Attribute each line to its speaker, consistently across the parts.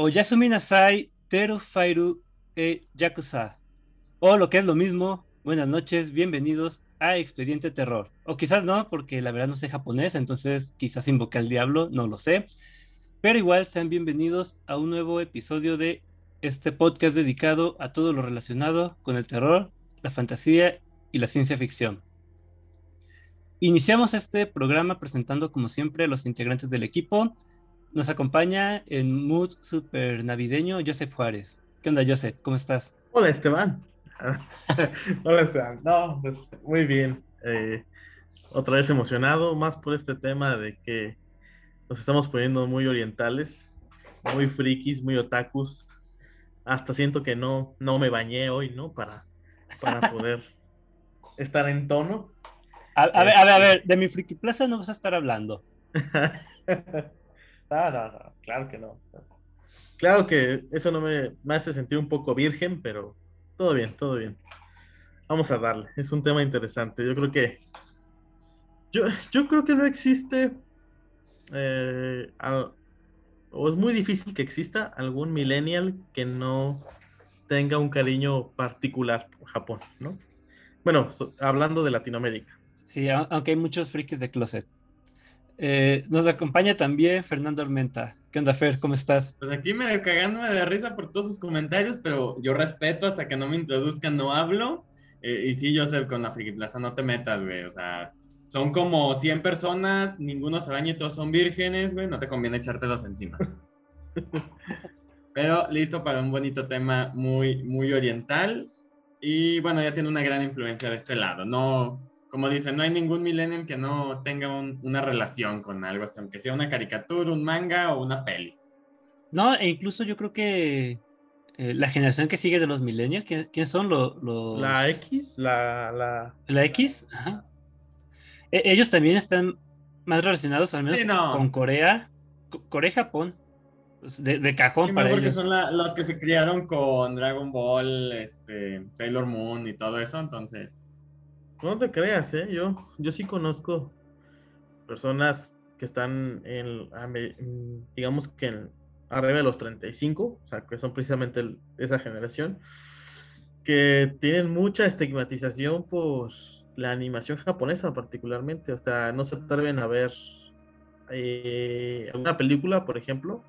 Speaker 1: Oyasumi Nasai Teru Fairu e Yakuza. O lo que es lo mismo, buenas noches, bienvenidos a Expediente Terror. O quizás no, porque la verdad no sé japonés, entonces quizás invoca al diablo, no lo sé. Pero igual sean bienvenidos a un nuevo episodio de este podcast dedicado a todo lo relacionado con el terror, la fantasía y la ciencia ficción. Iniciamos este programa presentando como siempre a los integrantes del equipo. Nos acompaña en mood super navideño Joseph Juárez. ¿Qué onda, Joseph? ¿Cómo estás?
Speaker 2: Hola, Esteban. Hola, Esteban. No, pues muy bien. Eh, otra vez emocionado, más por este tema de que nos estamos poniendo muy orientales, muy frikis, muy otakus. Hasta siento que no, no me bañé hoy, ¿no? Para, para poder estar en tono.
Speaker 1: A, a, ver, a ver, a ver, de mi friki plaza no vas a estar hablando.
Speaker 2: no, no, no, claro que no. Claro que eso no me, me hace sentir un poco virgen, pero todo bien, todo bien. Vamos a darle. Es un tema interesante. Yo creo que. Yo, yo creo que no existe. eh, al- o es muy difícil que exista algún millennial que no tenga un cariño particular por Japón, ¿no? Bueno, so- hablando de Latinoamérica.
Speaker 1: Sí, aunque hay muchos frikis de closet. Eh, nos acompaña también Fernando Armenta. ¿Qué onda, Fer? ¿Cómo estás?
Speaker 3: Pues aquí medio cagándome de risa por todos sus comentarios, pero yo respeto hasta que no me introduzcan, no hablo. Eh, y sí, Joseph, con la Friki Plaza no te metas, güey. O sea, son como 100 personas, ninguno se baña y todos son vírgenes, güey. No te conviene echártelos encima. Pero listo para un bonito tema muy, muy oriental. Y bueno, ya tiene una gran influencia de este lado. No, como dicen, no hay ningún millennial que no tenga un- una relación con algo así, aunque sea una caricatura, un manga o una peli.
Speaker 1: No, e incluso yo creo que eh, la generación que sigue de los millennials, ¿quién, quién son lo- los...
Speaker 2: La X, la, la,
Speaker 1: La X, ajá. E- ellos también están más relacionados, al menos
Speaker 3: Sí, no.
Speaker 1: con Corea, Co- Corea y Japón. Pues, De, de cajón
Speaker 3: Sí,
Speaker 1: para
Speaker 3: porque
Speaker 1: ellos.
Speaker 3: son la- los que se criaron con Dragon Ball, este, Sailor Moon y todo eso, entonces.
Speaker 2: No te creas, ¿eh? Yo, yo sí conozco personas que están en, digamos que en- arriba de los 35, o sea, que son precisamente esa generación, que tienen mucha estigmatización por la animación japonesa particularmente, o sea, no se atreven a ver eh, alguna película, por ejemplo,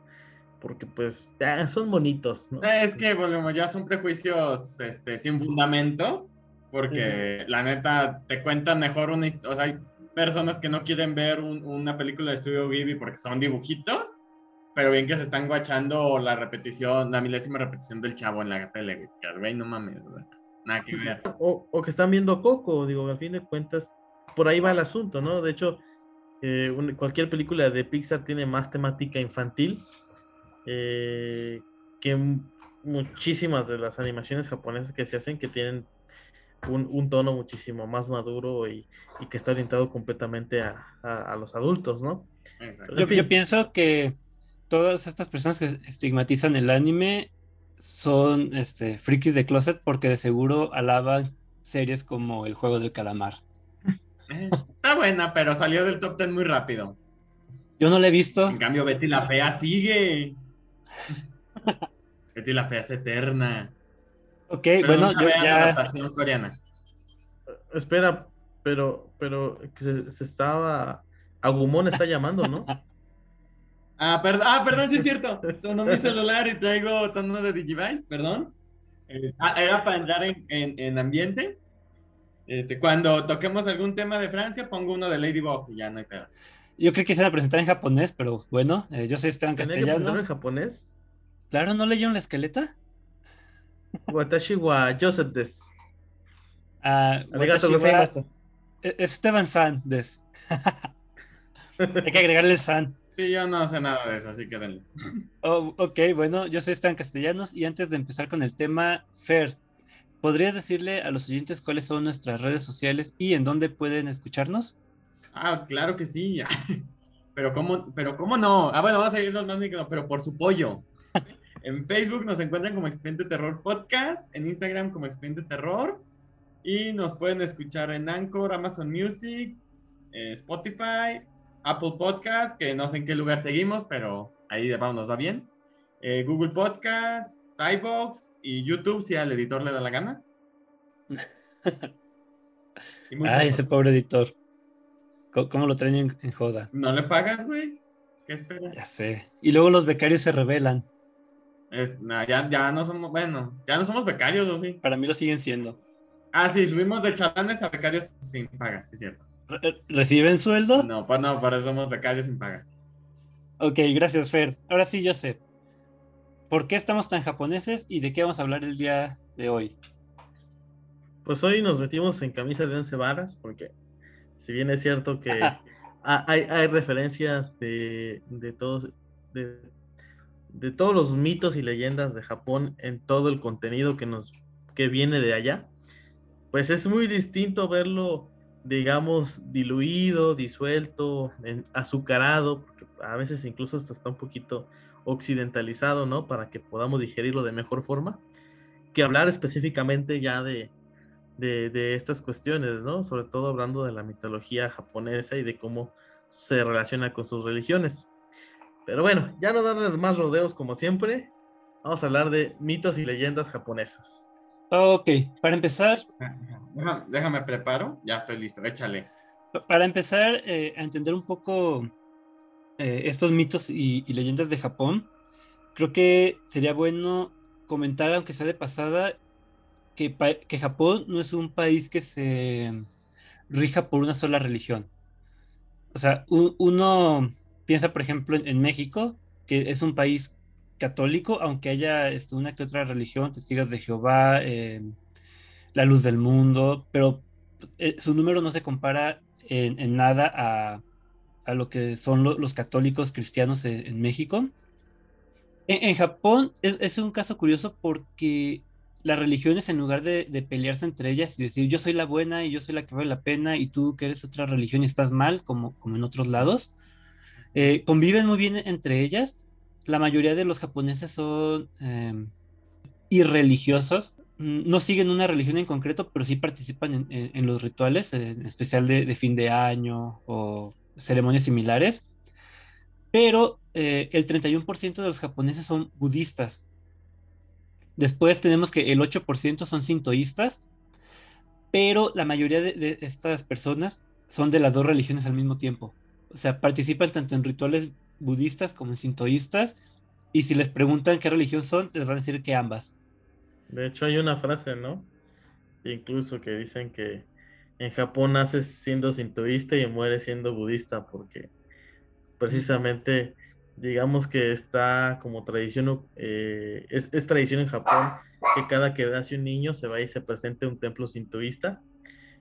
Speaker 2: porque pues ah, son bonitos.
Speaker 3: Es que, volvemos, ya son prejuicios este, sin fundamento, porque la neta te cuentan mejor una historia. O sea, hay personas que no quieren ver un- una película de Estudio Ghibli porque son dibujitos, pero bien que se están guachando la repetición, la milésima repetición del chavo en la tele, güey. No mames, güey. Nada que ver.
Speaker 2: o, o que están viendo Coco, digo, al fin de cuentas, por ahí va el asunto, ¿no? De hecho, eh, un- cualquier película de Pixar tiene más temática infantil eh, que muchísimas de las animaciones japonesas que se hacen que tienen un, un tono muchísimo más maduro y, y que está orientado completamente a, a- a los adultos, ¿no?
Speaker 1: Yo,
Speaker 2: fin.
Speaker 1: yo pienso que todas estas personas que estigmatizan el anime son este, frikis de closet porque de seguro alaban series como El Juego del Calamar.
Speaker 3: Eh, Está buena, pero salió del top 10 muy rápido.
Speaker 1: Yo no la he visto.
Speaker 3: En cambio, Betty la Fea sigue. Betty la Fea es eterna.
Speaker 1: Ok,
Speaker 3: Pero
Speaker 1: bueno, yo
Speaker 3: la
Speaker 1: ya...
Speaker 3: adaptación coreana.
Speaker 2: Espera, pero, pero que se, se estaba... Agumon está llamando, ¿no?
Speaker 3: Ah, perdón, ah, perdón, sí es cierto. Sonó mi celular y traigo tono de Digivice, perdón. Eh, ah, era para entrar en, en- en ambiente. Este, cuando toquemos algún tema de Francia, pongo uno de Ladybug y ya no hay pedo.
Speaker 1: Yo creo que se iban a presentar en japonés, pero bueno, eh, yo soy Esteban Castellanos.
Speaker 2: en japonés.
Speaker 1: Claro, ¿no leyeron la esqueleta?
Speaker 2: Watashi wa Joseph des.
Speaker 1: Ah,
Speaker 2: Arigato gozaimasu.
Speaker 1: eh, Esteban San des. Hay que agregarle el San.
Speaker 3: Sí, yo no sé nada de eso, así que denle.
Speaker 1: Oh, ok, bueno, yo soy Esteban Castellanos y antes de empezar con el tema, Fer, ¿podrías decirle a los oyentes cuáles son nuestras redes sociales y en dónde pueden escucharnos?
Speaker 3: Ah, claro que sí. Pero cómo, pero cómo no. Ah, bueno, vamos a irnos más micro, pero por su pollo. En Facebook nos encuentran como Expediente Terror Podcast, en Instagram como Expediente Terror y nos pueden escuchar en Anchor, Amazon Music, eh, Spotify, Apple Podcast, que no sé en qué lugar seguimos, pero ahí vamos, nos va bien. eh, Google Podcast, iBox y YouTube si al editor le da la gana.
Speaker 1: Ay, ese pobre editor. ¿Cómo, lo traen en, joda?
Speaker 3: ¿No le pagas, güey? ¿Qué esperas?
Speaker 1: Ya sé. Y luego los becarios se rebelan.
Speaker 3: Es, ya, ya no somos, bueno, ya no somos becarios, ¿o sí?
Speaker 1: Para mí lo siguen siendo.
Speaker 3: Ah, sí, subimos de chalanes a becarios sin paga, sí, cierto.
Speaker 1: ¿Reciben sueldo?
Speaker 3: No, pues no, para eso somos becarios sin paga.
Speaker 1: Ok, gracias, Fer. Ahora sí, yo sé. ¿Por qué estamos tan japoneses y de qué vamos a hablar el día de hoy?
Speaker 2: Pues hoy nos metimos en camisa de once varas porque si bien es cierto que hay, hay, referencias de, de todos de, de, todos los mitos y leyendas de Japón en todo el contenido que nos que viene de allá, pues es muy distinto verlo, digamos, diluido, disuelto, azucarado, porque a veces incluso hasta está un poquito occidentalizado, ¿no? Para que podamos digerirlo de mejor forma, que hablar específicamente ya de, de, estas cuestiones, ¿no? Sobre todo hablando de la mitología japonesa y de cómo se relaciona con sus religiones. Pero bueno, ya no darles más rodeos como siempre, vamos a hablar de mitos y leyendas japonesas.
Speaker 1: Ok, para empezar...
Speaker 3: Déjame, preparo, ya estoy listo, échale.
Speaker 1: Para empezar eh, a entender un poco eh, estos mitos y, y leyendas de Japón, creo que sería bueno comentar, aunque sea de pasada, que, Japón no es un país que se rija por una sola religión. O sea, uno piensa, por ejemplo, en, México, que es un país católico, aunque haya este, una que otra religión, testigos de Jehová, em, la luz del mundo, pero eh, su número no se compara en, nada a, lo que son los católicos cristianos en, México. En, Japón es, un caso curioso porque las religiones en lugar de, pelearse entre ellas y decir yo soy la buena y yo soy la que vale la pena y tú que eres otra religión y estás mal, como, como en otros lados, eh, conviven muy bien entre ellas. La mayoría de los japoneses son eh, irreligiosos, mm, no siguen una religión en concreto, pero sí participan en, los rituales, en especial de, fin de año o ceremonias similares. Pero eh, el 31% de los japoneses son budistas, Después tenemos que el 8% son sintoístas, pero la mayoría de, estas personas son de las dos religiones al mismo tiempo. O sea, participan tanto en rituales budistas como en sintoístas, y si les preguntan qué religión son, les van a decir que ambas.
Speaker 2: De hecho, hay una frase, ¿no? Incluso que dicen que en Japón naces siendo sintoísta y mueres siendo budista, porque precisamente digamos que está como tradición, eh, es, tradición en Japón que cada que nace un niño se va y se presente un templo sintoísta.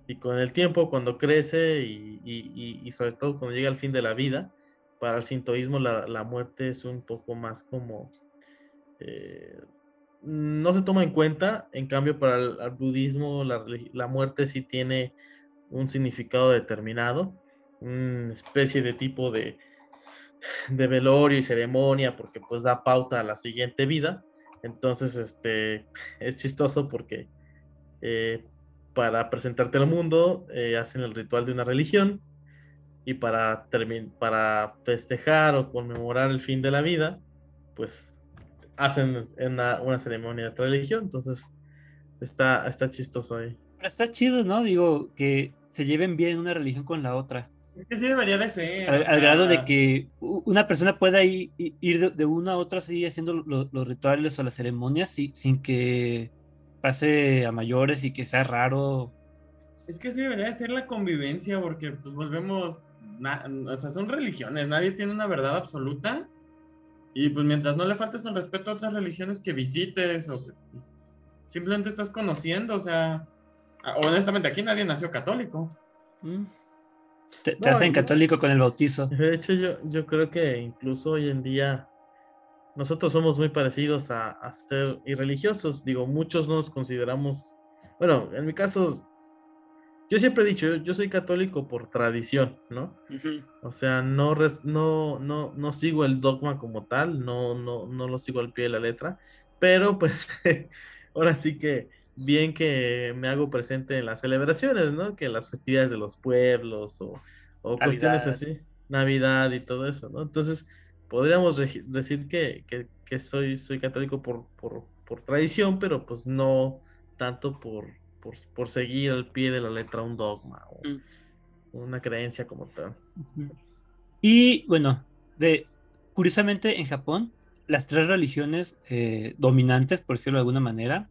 Speaker 2: Y con el tiempo, cuando crece y, sobre todo cuando llega al fin de la vida, para el sintoísmo la, muerte es un poco más como... Eh, no se toma en cuenta, en cambio para el, budismo la, la, muerte sí tiene un significado determinado, una especie de tipo de, de velorio y ceremonia porque pues da pauta a la siguiente vida. Entonces, este, es chistoso porque eh, para presentarte al mundo eh, hacen el ritual de una religión y para, para festejar o conmemorar el fin de la vida, pues hacen una, una ceremonia de otra religión. Entonces, está, está chistoso ahí.
Speaker 1: Está chido, ¿no? Digo, que se lleven bien una religión con la otra.
Speaker 3: Es que sí debería de ser.
Speaker 1: Al, grado de que una persona pueda ir, de, una a otra así haciendo los rituales o las ceremonias sin que pase a mayores y que sea raro.
Speaker 3: Es que sí debería de ser la convivencia, porque pues volvemos, o sea, son religiones, nadie tiene una verdad absoluta. Y pues mientras no le faltes el respeto a otras religiones que visites o simplemente estás conociendo, o sea, honestamente aquí nadie nació católico. Mm.
Speaker 1: Te, hacen católico con el bautizo.
Speaker 2: De hecho, yo, yo creo que incluso hoy en día nosotros somos muy parecidos a, ser irreligiosos. Digo, muchos no nos consideramos, bueno, en mi caso, yo siempre he dicho, yo, soy católico por tradición, ¿no? O sea, no, no, no, no sigo el dogma como tal, no, no, no lo sigo al pie de la letra, pero pues ahora sí que bien que me hago presente en las celebraciones, ¿no? Que las festividades de los pueblos o, cuestiones así, Navidad y todo eso, ¿no? Entonces, podríamos decir que, que, soy, soy católico por, por, por, tradición, pero pues no tanto por, por, por, seguir al pie de la letra un dogma o mm. una creencia como tal.
Speaker 1: Y bueno, de, curiosamente en Japón, las tres religiones eh, dominantes, por decirlo de alguna manera,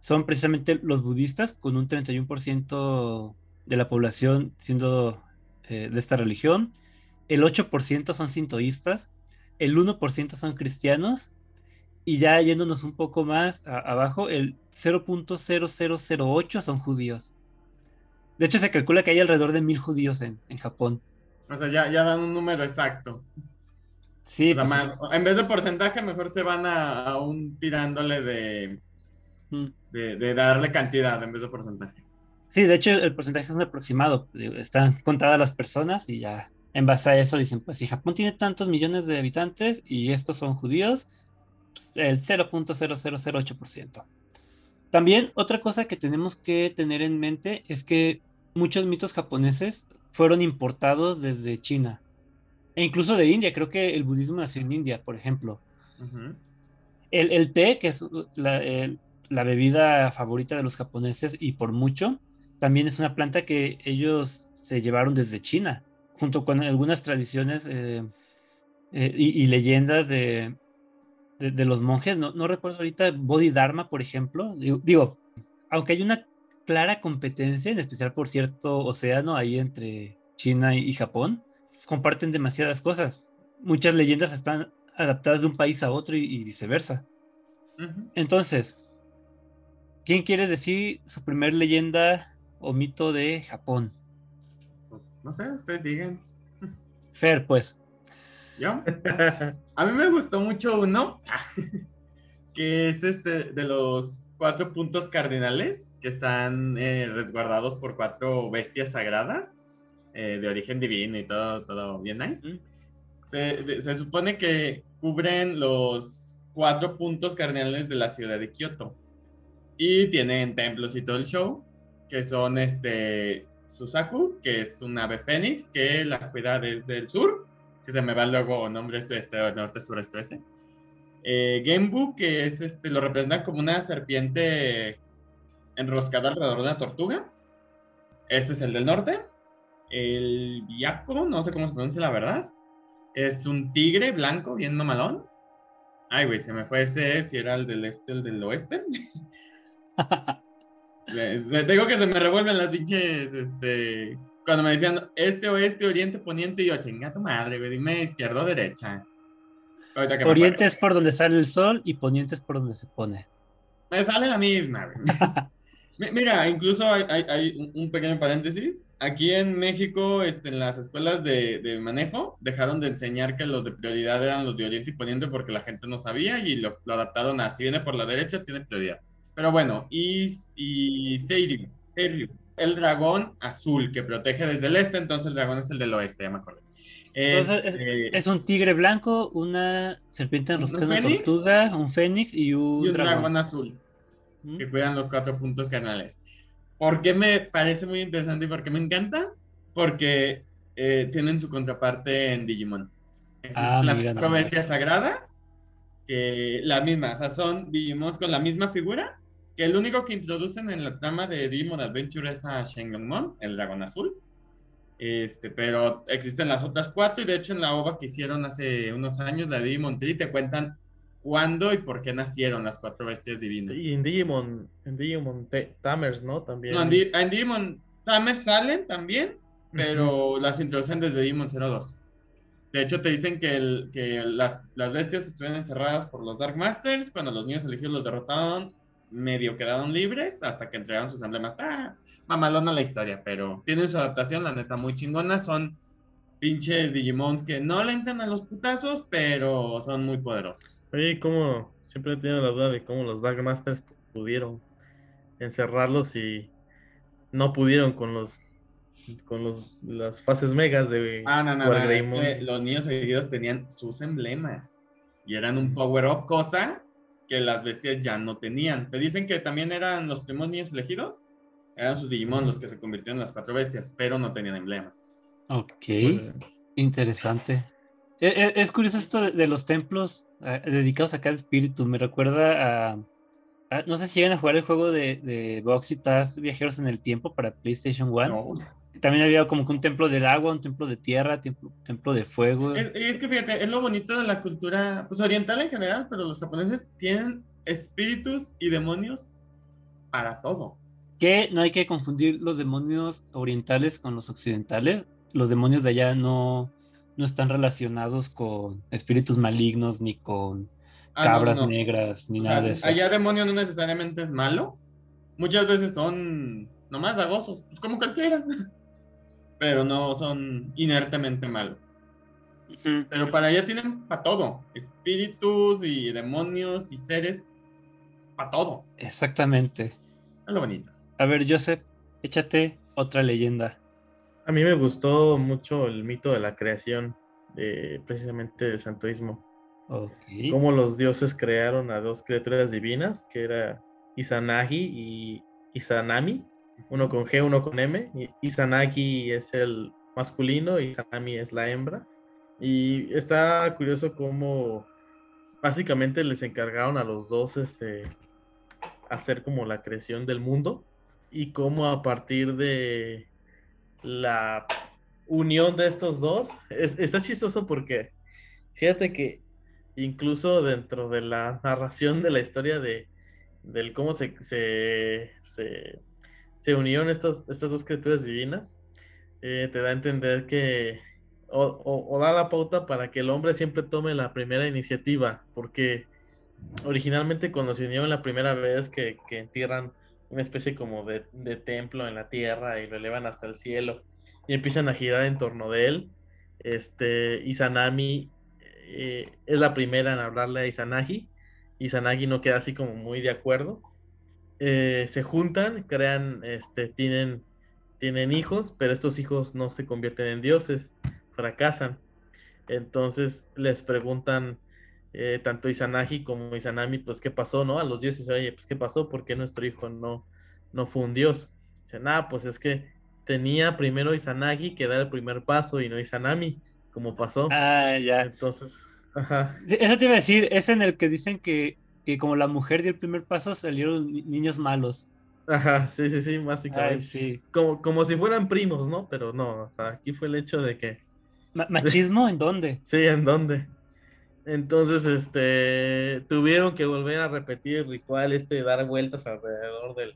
Speaker 1: son precisamente los budistas, con un 31% de la población siendo eh, de esta religión, el 8% son sintoístas, el 1% son cristianos, y ya yéndonos un poco más abajo, el 0.0008 son judíos. De hecho, se calcula que hay alrededor de mil judíos en, Japón.
Speaker 3: O sea, ya, ya dan un número exacto.
Speaker 1: Sí. Pues
Speaker 3: en vez de porcentaje, mejor se van a, un tirándole de, mm. de, de, darle cantidad en vez de porcentaje.
Speaker 1: Sí, de hecho, el porcentaje es un aproximado. Están contadas las personas y ya en base a eso dicen, pues si Japón tiene tantos millones de habitantes y estos son judíos, pues, el 0.0008%. También otra cosa que tenemos que tener en mente es que muchos mitos japoneses fueron importados desde China e incluso de India. Creo que el budismo nació en India, por ejemplo. el, té, que es la, la, bebida favorita de los japoneses y por mucho, también es una planta que ellos se llevaron desde China junto con algunas tradiciones eh, eh, y, leyendas de, de, los monjes. No, no, recuerdo ahorita Bodhidharma, por ejemplo. Digo, aunque hay una clara competencia, en especial por cierto océano ahí entre China y, Japón, comparten demasiadas cosas. Muchas leyendas están adaptadas de un país a otro y, viceversa. Entonces, ¿quién quiere decir su primer leyenda o mito de Japón?
Speaker 3: No sé, ustedes digan.
Speaker 1: Fer, pues.
Speaker 3: ¿Yo? A mí me gustó mucho uno, que es este de los cuatro puntos cardinales que están eh, resguardados por cuatro bestias sagradas eh, de origen divino y todo, todo bien nice. Se, se, supone que cubren los cuatro puntos cardinales de la ciudad de Kioto y tienen templos y todo el show que son este Susaku, que es un ave fénix que la cuida desde el sur, que se me va luego nombres este, norte, sur, este, este. Eh, Genbu, que es este, lo representa como una serpiente enroscada alrededor de una tortuga. Este es el del norte. El Byaku, no sé cómo se pronuncia la verdad. Es un tigre blanco, bien mamalón. Ay, güey, se me fue ese, si era el del este o el del oeste. Te digo que se me revuelven las pinches, este, cuando me decían este, oeste, oriente, poniente, y yo, chinga tu madre, dime izquierda o derecha.
Speaker 1: Oriente es por donde sale el sol y poniente es por donde se pone.
Speaker 3: Me sale la misma, Mira, incluso hay, un pequeño paréntesis. Aquí en México, este, en las escuelas de, manejo, dejaron de enseñar que los de prioridad eran los de Oriente y Poniente porque la gente no sabía y lo, lo adaptaron a si viene por la derecha, tiene prioridad. Pero bueno, y, y Seiryu, el dragón azul que protege desde el este, entonces el dragón es el del oeste, ya me acuerdo.
Speaker 1: Es, eh, es, un tigre blanco, una serpiente enroscada, una tortuga, un fénix y un,
Speaker 3: dragón. azul ¿Mm? que cuidan los cuatro puntos canales. ¿Por qué me parece muy interesante y por qué me encanta? Porque eh, tienen su contraparte en Digimon. Ah, las cuatro bestias sagradas, que la misma, o sea, son Digimon con la misma figura, que el único que introducen en la trama de Digimon Adventure es a Shenlongmon, el dragón azul. Este, pero existen las otras cuatro y de hecho en la OVA que hicieron hace unos años, la de Digimon Tree, te cuentan cuándo y por qué nacieron las cuatro bestias divinas.
Speaker 2: Y en Digimon, en Digimon Tamers, ¿no? También.
Speaker 3: No, en, Digimon Tamers salen también, pero las introducen desde Digimon 02. De hecho, te dicen que, el, que las, las, bestias estuvieron encerradas por los Dark Masters. Cuando los niños elegidos los derrotaron, medio quedaron libres hasta que entregaron sus emblemas. Está mamalona la historia, pero tienen su adaptación, la neta, muy chingona. Son pinches Digimons que no le entran a los putazos, pero son muy poderosos.
Speaker 2: Oye, como siempre he tenido la duda de cómo los Dark Masters pudieron encerrarlos y no pudieron con los con los las fases megas de
Speaker 3: ah, no, no, no, los niños seguidos tenían sus emblemas y eran un power up cosa que las bestias ya no tenían. Te dicen que también eran los primeros niños elegidos. Eran sus Digimon los que se convirtieron en las cuatro bestias, pero no tenían emblemas.
Speaker 1: Ok, interesante. E- e- Es, curioso esto de, de los templos ah, dedicados a cada espíritu. Me recuerda a, a- No sé si llegan a jugar el juego de, de Box y Taz Viajeros en el Tiempo para PlayStation 1.
Speaker 3: No.
Speaker 1: También había como que un templo del agua, un templo de tierra, templo, templo de fuego.
Speaker 3: Es, es que fíjate, es lo bonito de la cultura pues, oriental en general, pero los japoneses tienen espíritus y demonios para todo.
Speaker 1: Que no hay que confundir los demonios orientales con los occidentales. Los demonios de allá no, no están relacionados con espíritus malignos ni con
Speaker 3: Ah, no,
Speaker 1: cabras
Speaker 3: no.
Speaker 1: negras ni
Speaker 3: O
Speaker 1: nada
Speaker 3: sea,
Speaker 1: de eso.
Speaker 3: Allá demonio no necesariamente es malo. Muchas veces son nomás dagosos, pues como cualquiera. Pero no son inertemente malos. Pero para allá tienen para todo. Espíritus y demonios y seres. Para todo.
Speaker 1: Exactamente.
Speaker 3: Es lo bonito.
Speaker 1: A ver, Joseph, échate otra leyenda.
Speaker 2: A mí me gustó mucho el mito de la creación, de, precisamente del santoísmo.
Speaker 1: Ok.
Speaker 2: Cómo los dioses crearon a dos criaturas divinas, que era Izanagi y Izanami, uno con G, uno con M. Izanagi es el masculino y Izanami es la hembra. Y está curioso cómo básicamente les encargaron a los dos este, hacer como la creación del mundo y cómo a partir de la unión de estos dos, es- está chistoso porque fíjate que incluso dentro de la narración de la historia de del cómo se, se unieron estas, estas dos criaturas divinas, eh, te da a entender que o, da la pauta para que el hombre siempre tome la primera iniciativa, porque originalmente cuando se unieron la primera vez que, que entierran una especie como de, de templo en la tierra y lo elevan hasta el cielo y empiezan a girar en torno de él, este, Izanami eh, es la primera en hablarle a Izanagi. Izanagi no queda así como muy de acuerdo. Eh, se juntan, crean, este, tienen, tienen hijos, pero estos hijos no se convierten en dioses, fracasan. Entonces les preguntan eh, tanto Izanagi como Izanami, pues qué pasó, ¿no? A los dioses, oye, pues qué pasó, ¿por qué nuestro hijo no, no fue un dios? Dicen, ah, pues es que tenía primero Izanagi que dar el primer paso y no Izanami, como pasó.
Speaker 1: Ah, ya.
Speaker 2: Entonces, ajá.
Speaker 1: Eso te iba a decir, es en el que dicen que, que como la mujer dio el primer paso, salieron ni- niños malos.
Speaker 2: Ajá, sí, sí, sí,
Speaker 1: Ay,
Speaker 2: básicamente.
Speaker 1: sí.
Speaker 2: Como, como si fueran primos, ¿no? Pero no, o sea, aquí fue el hecho de que,
Speaker 1: Ma- ¿Machismo en dónde?
Speaker 2: sí, ¿en dónde? Entonces, este, tuvieron que volver a repetir el ritual este de dar vueltas alrededor del,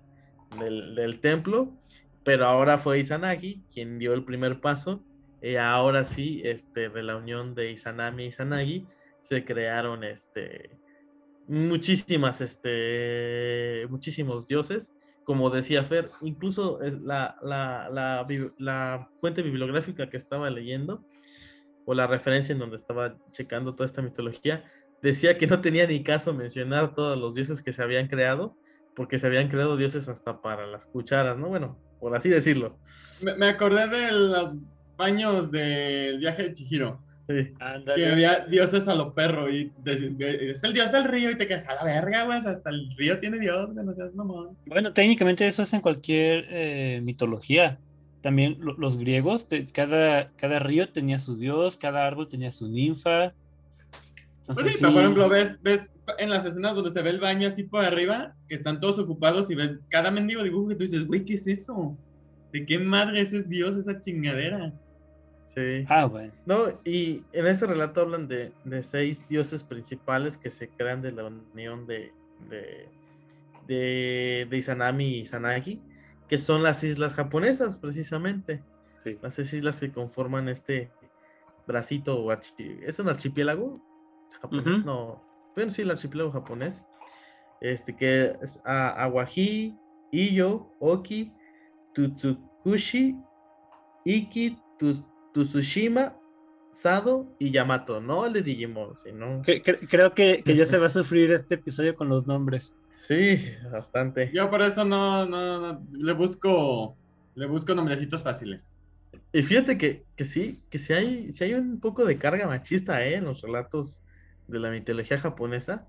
Speaker 2: del, del templo, pero ahora fue Izanagi quien dio el primer paso, y ahora sí, este, de la unión de Izanami y Izanagi, se crearon, este, muchísimas, este, muchísimos dioses, como decía Fer, incluso la, la, la, la fuente bibliográfica que estaba leyendo, o la referencia en donde estaba checando toda esta mitología, decía que no tenía ni caso mencionar todos los dioses que se habían creado, porque se habían creado dioses hasta para las cucharas, ¿no? Bueno, por así decirlo.
Speaker 3: Me, me acordé de los baños del viaje de Chihiro.
Speaker 2: Sí.
Speaker 3: Que había dioses a lo perro y decís, "Güey, es el dios del río y te quedas a la verga, güey. Hasta el río tiene dios, güey, no seas mamón.
Speaker 1: Bueno, técnicamente eso es en cualquier eh, mitología. También lo- los griegos, te- cada, cada río tenía su dios, cada árbol tenía su ninfa.
Speaker 3: Pues sí, pero por ejemplo, ves, ves en las escenas donde se ve el baño así por arriba, que están todos ocupados y ves cada mendigo dibujo que tú dices, güey, ¿qué es eso? ¿De qué madre ese es Dios, esa chingadera?
Speaker 2: Sí.
Speaker 1: Ah, bueno.
Speaker 2: No, y en este relato hablan de, de seis dioses principales que se crean de la unión de, de, de, de Izanami y Izanagi, que son las islas japonesas, precisamente.
Speaker 1: Sí.
Speaker 2: Las seis islas que conforman este bracito o archi- ¿Es un archipiélago? Japonés,
Speaker 1: Ujú.
Speaker 2: no. Bueno, sí, el archipiélago japonés. Este que es a- Awaji, Iyo, Oki, Tutsukushi, Iki, Tus- Tsushima, Sado y Yamato, no el de Digimon, sino.
Speaker 1: Cre- cre- creo que, que ya se va a sufrir este episodio con los nombres.
Speaker 2: Sí, bastante.
Speaker 3: Yo por eso no, no, no, le busco, le busco nombrecitos fáciles.
Speaker 2: Y fíjate que, que sí, que sí hay, sí hay un poco de carga machista ¿eh? en los relatos de la mitología japonesa,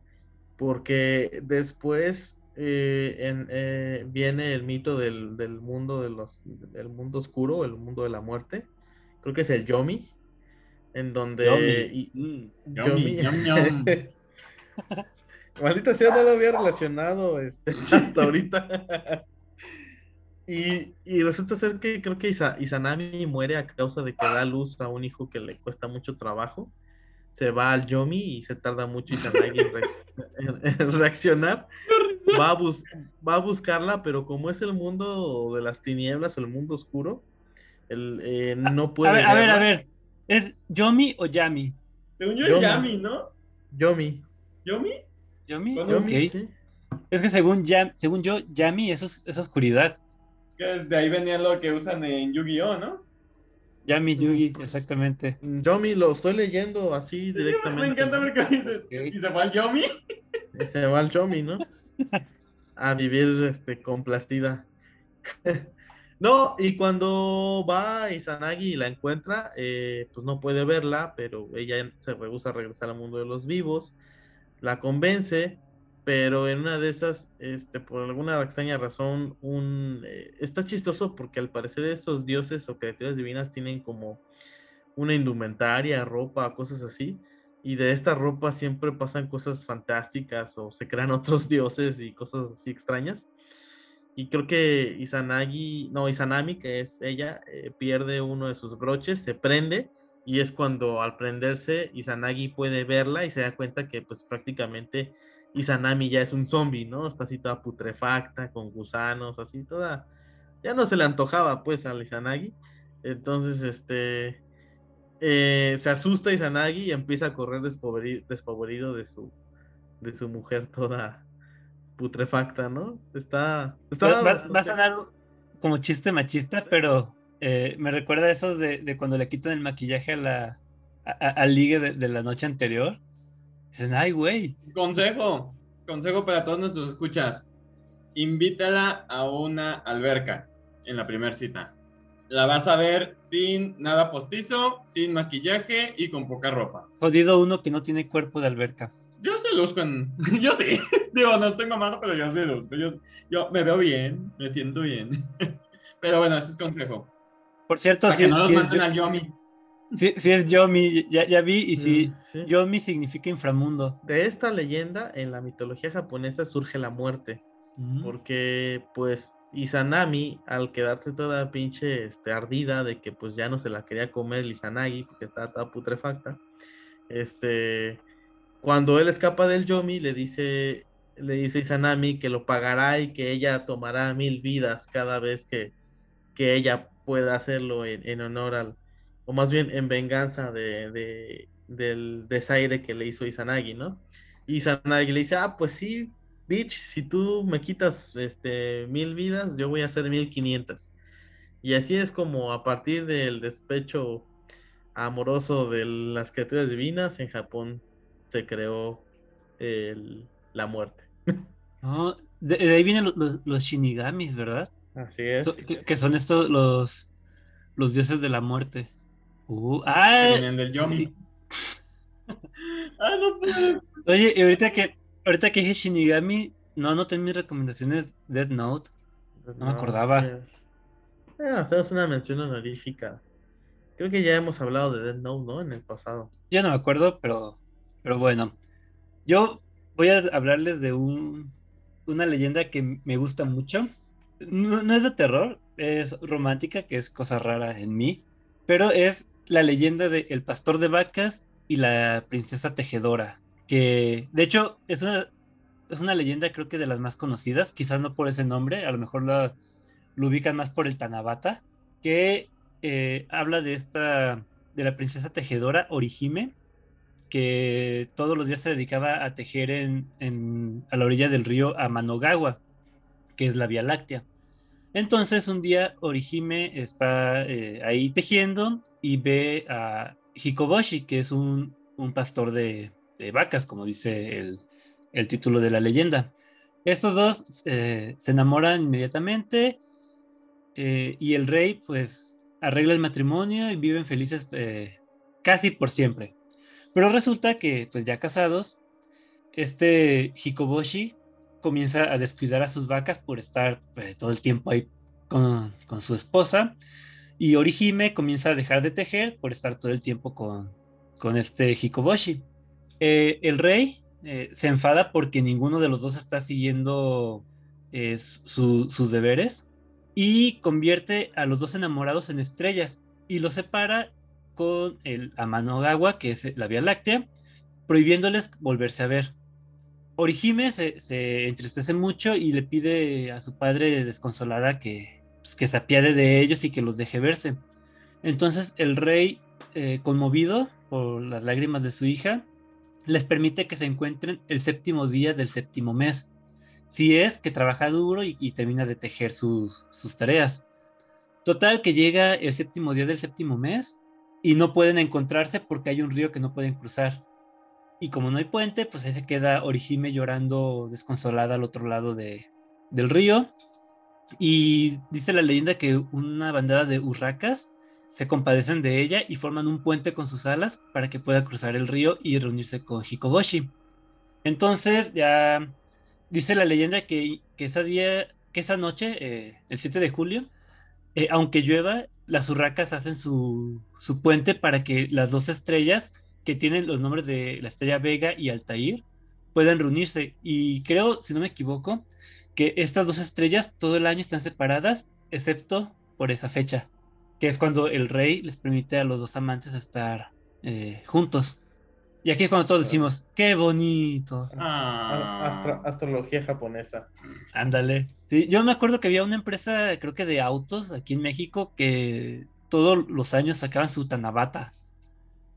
Speaker 2: porque después eh, en- eh, viene el mito del, del mundo de los, del mundo oscuro, el mundo de la muerte, creo que es el Yomi, en donde...
Speaker 1: Yomi.
Speaker 2: y-
Speaker 1: Mm.
Speaker 3: Yomi, yum.
Speaker 2: Maldita sea, no lo había relacionado este, hasta ahorita. y, y resulta ser que creo que Isa- Izanami muere a causa de que da luz a un hijo que le cuesta mucho trabajo. Se va al Yomi y se tarda mucho Izanagi en, reacc- en- en reaccionar. Va a, bus- va a buscarla, pero como es el mundo de las tinieblas o el mundo oscuro, el, eh, no puede
Speaker 1: A ver, a ver, a ver. ¿Es Yomi o Yami?
Speaker 3: Según yo,
Speaker 2: Yomi.
Speaker 3: es Yami, ¿no?
Speaker 2: Yomi.
Speaker 3: ¿Yomi?
Speaker 1: Yomi.
Speaker 2: Yomi, sí.
Speaker 1: Es que según, Yam- según yo, Yami es, os- es oscuridad.
Speaker 3: Que es- de ahí venía lo que usan en Yu-Gi-Oh, ¿no?
Speaker 1: Yami Yugi,
Speaker 2: Pues,
Speaker 1: exactamente.
Speaker 2: Yomi lo estoy leyendo así directamente.
Speaker 3: Me encanta
Speaker 2: ¿no?
Speaker 3: porque dices. ¿y se fue al Yomi?
Speaker 2: Y se va al Yomi, ¿no? A vivir este, complacida. No, y cuando va Izanagi y la encuentra, eh, pues no puede verla, pero ella se rehúsa a regresar al mundo de los vivos, la convence, pero en una de esas, este, por alguna extraña razón, un, eh, está chistoso porque al parecer estos dioses o criaturas divinas tienen como una indumentaria, ropa, cosas así, y de esta ropa siempre pasan cosas fantásticas o se crean otros dioses y cosas así extrañas. Y creo que Izanagi, no, Izanami, que es ella, eh, pierde uno de sus broches, se prende y es cuando al prenderse Izanagi puede verla y se da cuenta que pues prácticamente Izanami ya es un zombie, ¿no? Está así toda putrefacta, con gusanos, así toda... Ya no se le antojaba pues al Izanagi. Entonces, este... eh, se asusta Izanagi y empieza a correr despavorido de su de su mujer toda putrefacta, ¿no? Está, está
Speaker 1: Va, a sonar como chiste machista, pero eh, me recuerda a eso de, de cuando le quitan el maquillaje a la, al ligue de, de la noche anterior. Dicen, ay, güey.
Speaker 3: Consejo, consejo para todos nuestros escuchas. Invítala a una alberca en la primera cita. La vas a ver sin nada postizo, sin maquillaje y con poca ropa.
Speaker 1: Jodido uno que no tiene cuerpo de alberca.
Speaker 3: Yo se luzco en... Yo sí. Digo, no estoy mamando, pero yo se luzco. Yo, yo me veo bien, me siento bien. Pero bueno, ese es consejo.
Speaker 1: Por cierto,
Speaker 3: Para
Speaker 1: si,
Speaker 3: que no los
Speaker 1: si es,
Speaker 3: manden
Speaker 1: Yo-
Speaker 3: al Yomi.
Speaker 1: si- si es Yomi, ya, ya vi, y si
Speaker 2: Mm, sí.
Speaker 1: Yomi significa inframundo.
Speaker 2: De esta leyenda, en la mitología japonesa surge la muerte,
Speaker 1: Mm.
Speaker 2: porque pues Izanami, al quedarse toda pinche este, ardida de que pues ya no se la quería comer el Izanagi, porque estaba toda putrefacta, este, cuando él escapa del Yomi, le dice, le dice Izanami que lo pagará y que ella tomará mil vidas cada vez que, que ella pueda hacerlo en, honor al, o más bien en venganza de, de- del desaire que le hizo Izanagi, ¿no? Y Izanagi le dice, ah, pues sí, bitch, si tú me quitas este, mil vidas, yo voy a hacer mil quinientas. Y así es como a partir del despecho amoroso de las criaturas divinas, en Japón se creó el- la muerte.
Speaker 1: No, de, de ahí vienen lo- los, los shinigamis, ¿verdad?
Speaker 2: Así es.
Speaker 1: So- que, que son estos los, los dioses de la muerte. Uh, ah,
Speaker 3: vienen del Yomi. ah, no puedo.
Speaker 1: Oye, y ahorita que, ahorita que dije Shinigami, no anoté mis recomendaciones Death Note. no me acordaba.
Speaker 2: es. Bueno, hacemos una mención honorífica. Creo que ya hemos hablado de Death Note, ¿no? En el pasado.
Speaker 1: Ya no me acuerdo, pero, pero bueno. Yo voy a hablarles de un, una leyenda que me gusta mucho. No, es de terror, es romántica, que es cosa rara en mí, pero es la leyenda de El pastor de vacas y la princesa tejedora, que de hecho es una, es una leyenda creo que de las más conocidas, quizás no por ese nombre, a lo mejor lo ubican más por el Tanabata, que eh, habla de esta, de la princesa tejedora Orihime, que todos los días se dedicaba a tejer en, a la orilla del río Amanagawa, que es la Vía Láctea. Entonces un día Orihime está eh, ahí tejiendo y ve a Hikoboshi, que es un, un pastor de, vacas, como dice el, el título de la leyenda. Estos dos eh, se enamoran inmediatamente eh, y el rey pues arregla el matrimonio y viven felices casi por siempre. Pero resulta que pues ya casados, este Hikoboshi comienza a descuidar a sus vacas por estar eh, todo el tiempo ahí con, con su esposa y Orihime comienza a dejar de tejer por estar todo el tiempo con, con este Hikoboshi. Eh, el rey eh, se enfada porque ninguno de los dos está siguiendo eh, sus deberes y convierte a los dos enamorados en estrellas y los separa con el Amanogagua, que es la Vía Láctea, prohibiéndoles volverse a ver. Orihime se, entristece mucho y le pide a su padre desconsolada que, pues, que se apiade de ellos y que los deje verse. Entonces el rey, eh, conmovido por las lágrimas de su hija, les permite que se encuentren el séptimo día del séptimo mes, si es que trabaja duro y, termina de tejer sus, sus, tareas. Total que llega el séptimo día del séptimo mes y no pueden encontrarse porque hay un río que no pueden cruzar. Y como no hay puente, pues ahí se queda Orihime llorando desconsolada al otro lado de, del río. Y dice la leyenda que una bandada de urracas se compadecen de ella y forman un puente con sus alas para que pueda cruzar el río y reunirse con Hikoboshi. Entonces, ya dice la leyenda que, que esa día, que esa noche, eh, el 7 de julio, eh, aunque llueva, las urracas hacen su, su, puente para que las dos estrellas que tienen los nombres de la estrella Vega y Altair puedan reunirse. Y creo, si no me equivoco, que estas dos estrellas todo el año están separadas, excepto por esa fecha que es cuando el rey les permite a los dos amantes estar eh, juntos. Y aquí es cuando todos decimos, qué bonito.
Speaker 2: Ah. astrología japonesa.
Speaker 1: Ándale. Sí, yo me acuerdo que había una empresa, creo que de autos aquí en México, que todos los años sacaban su Tanabata.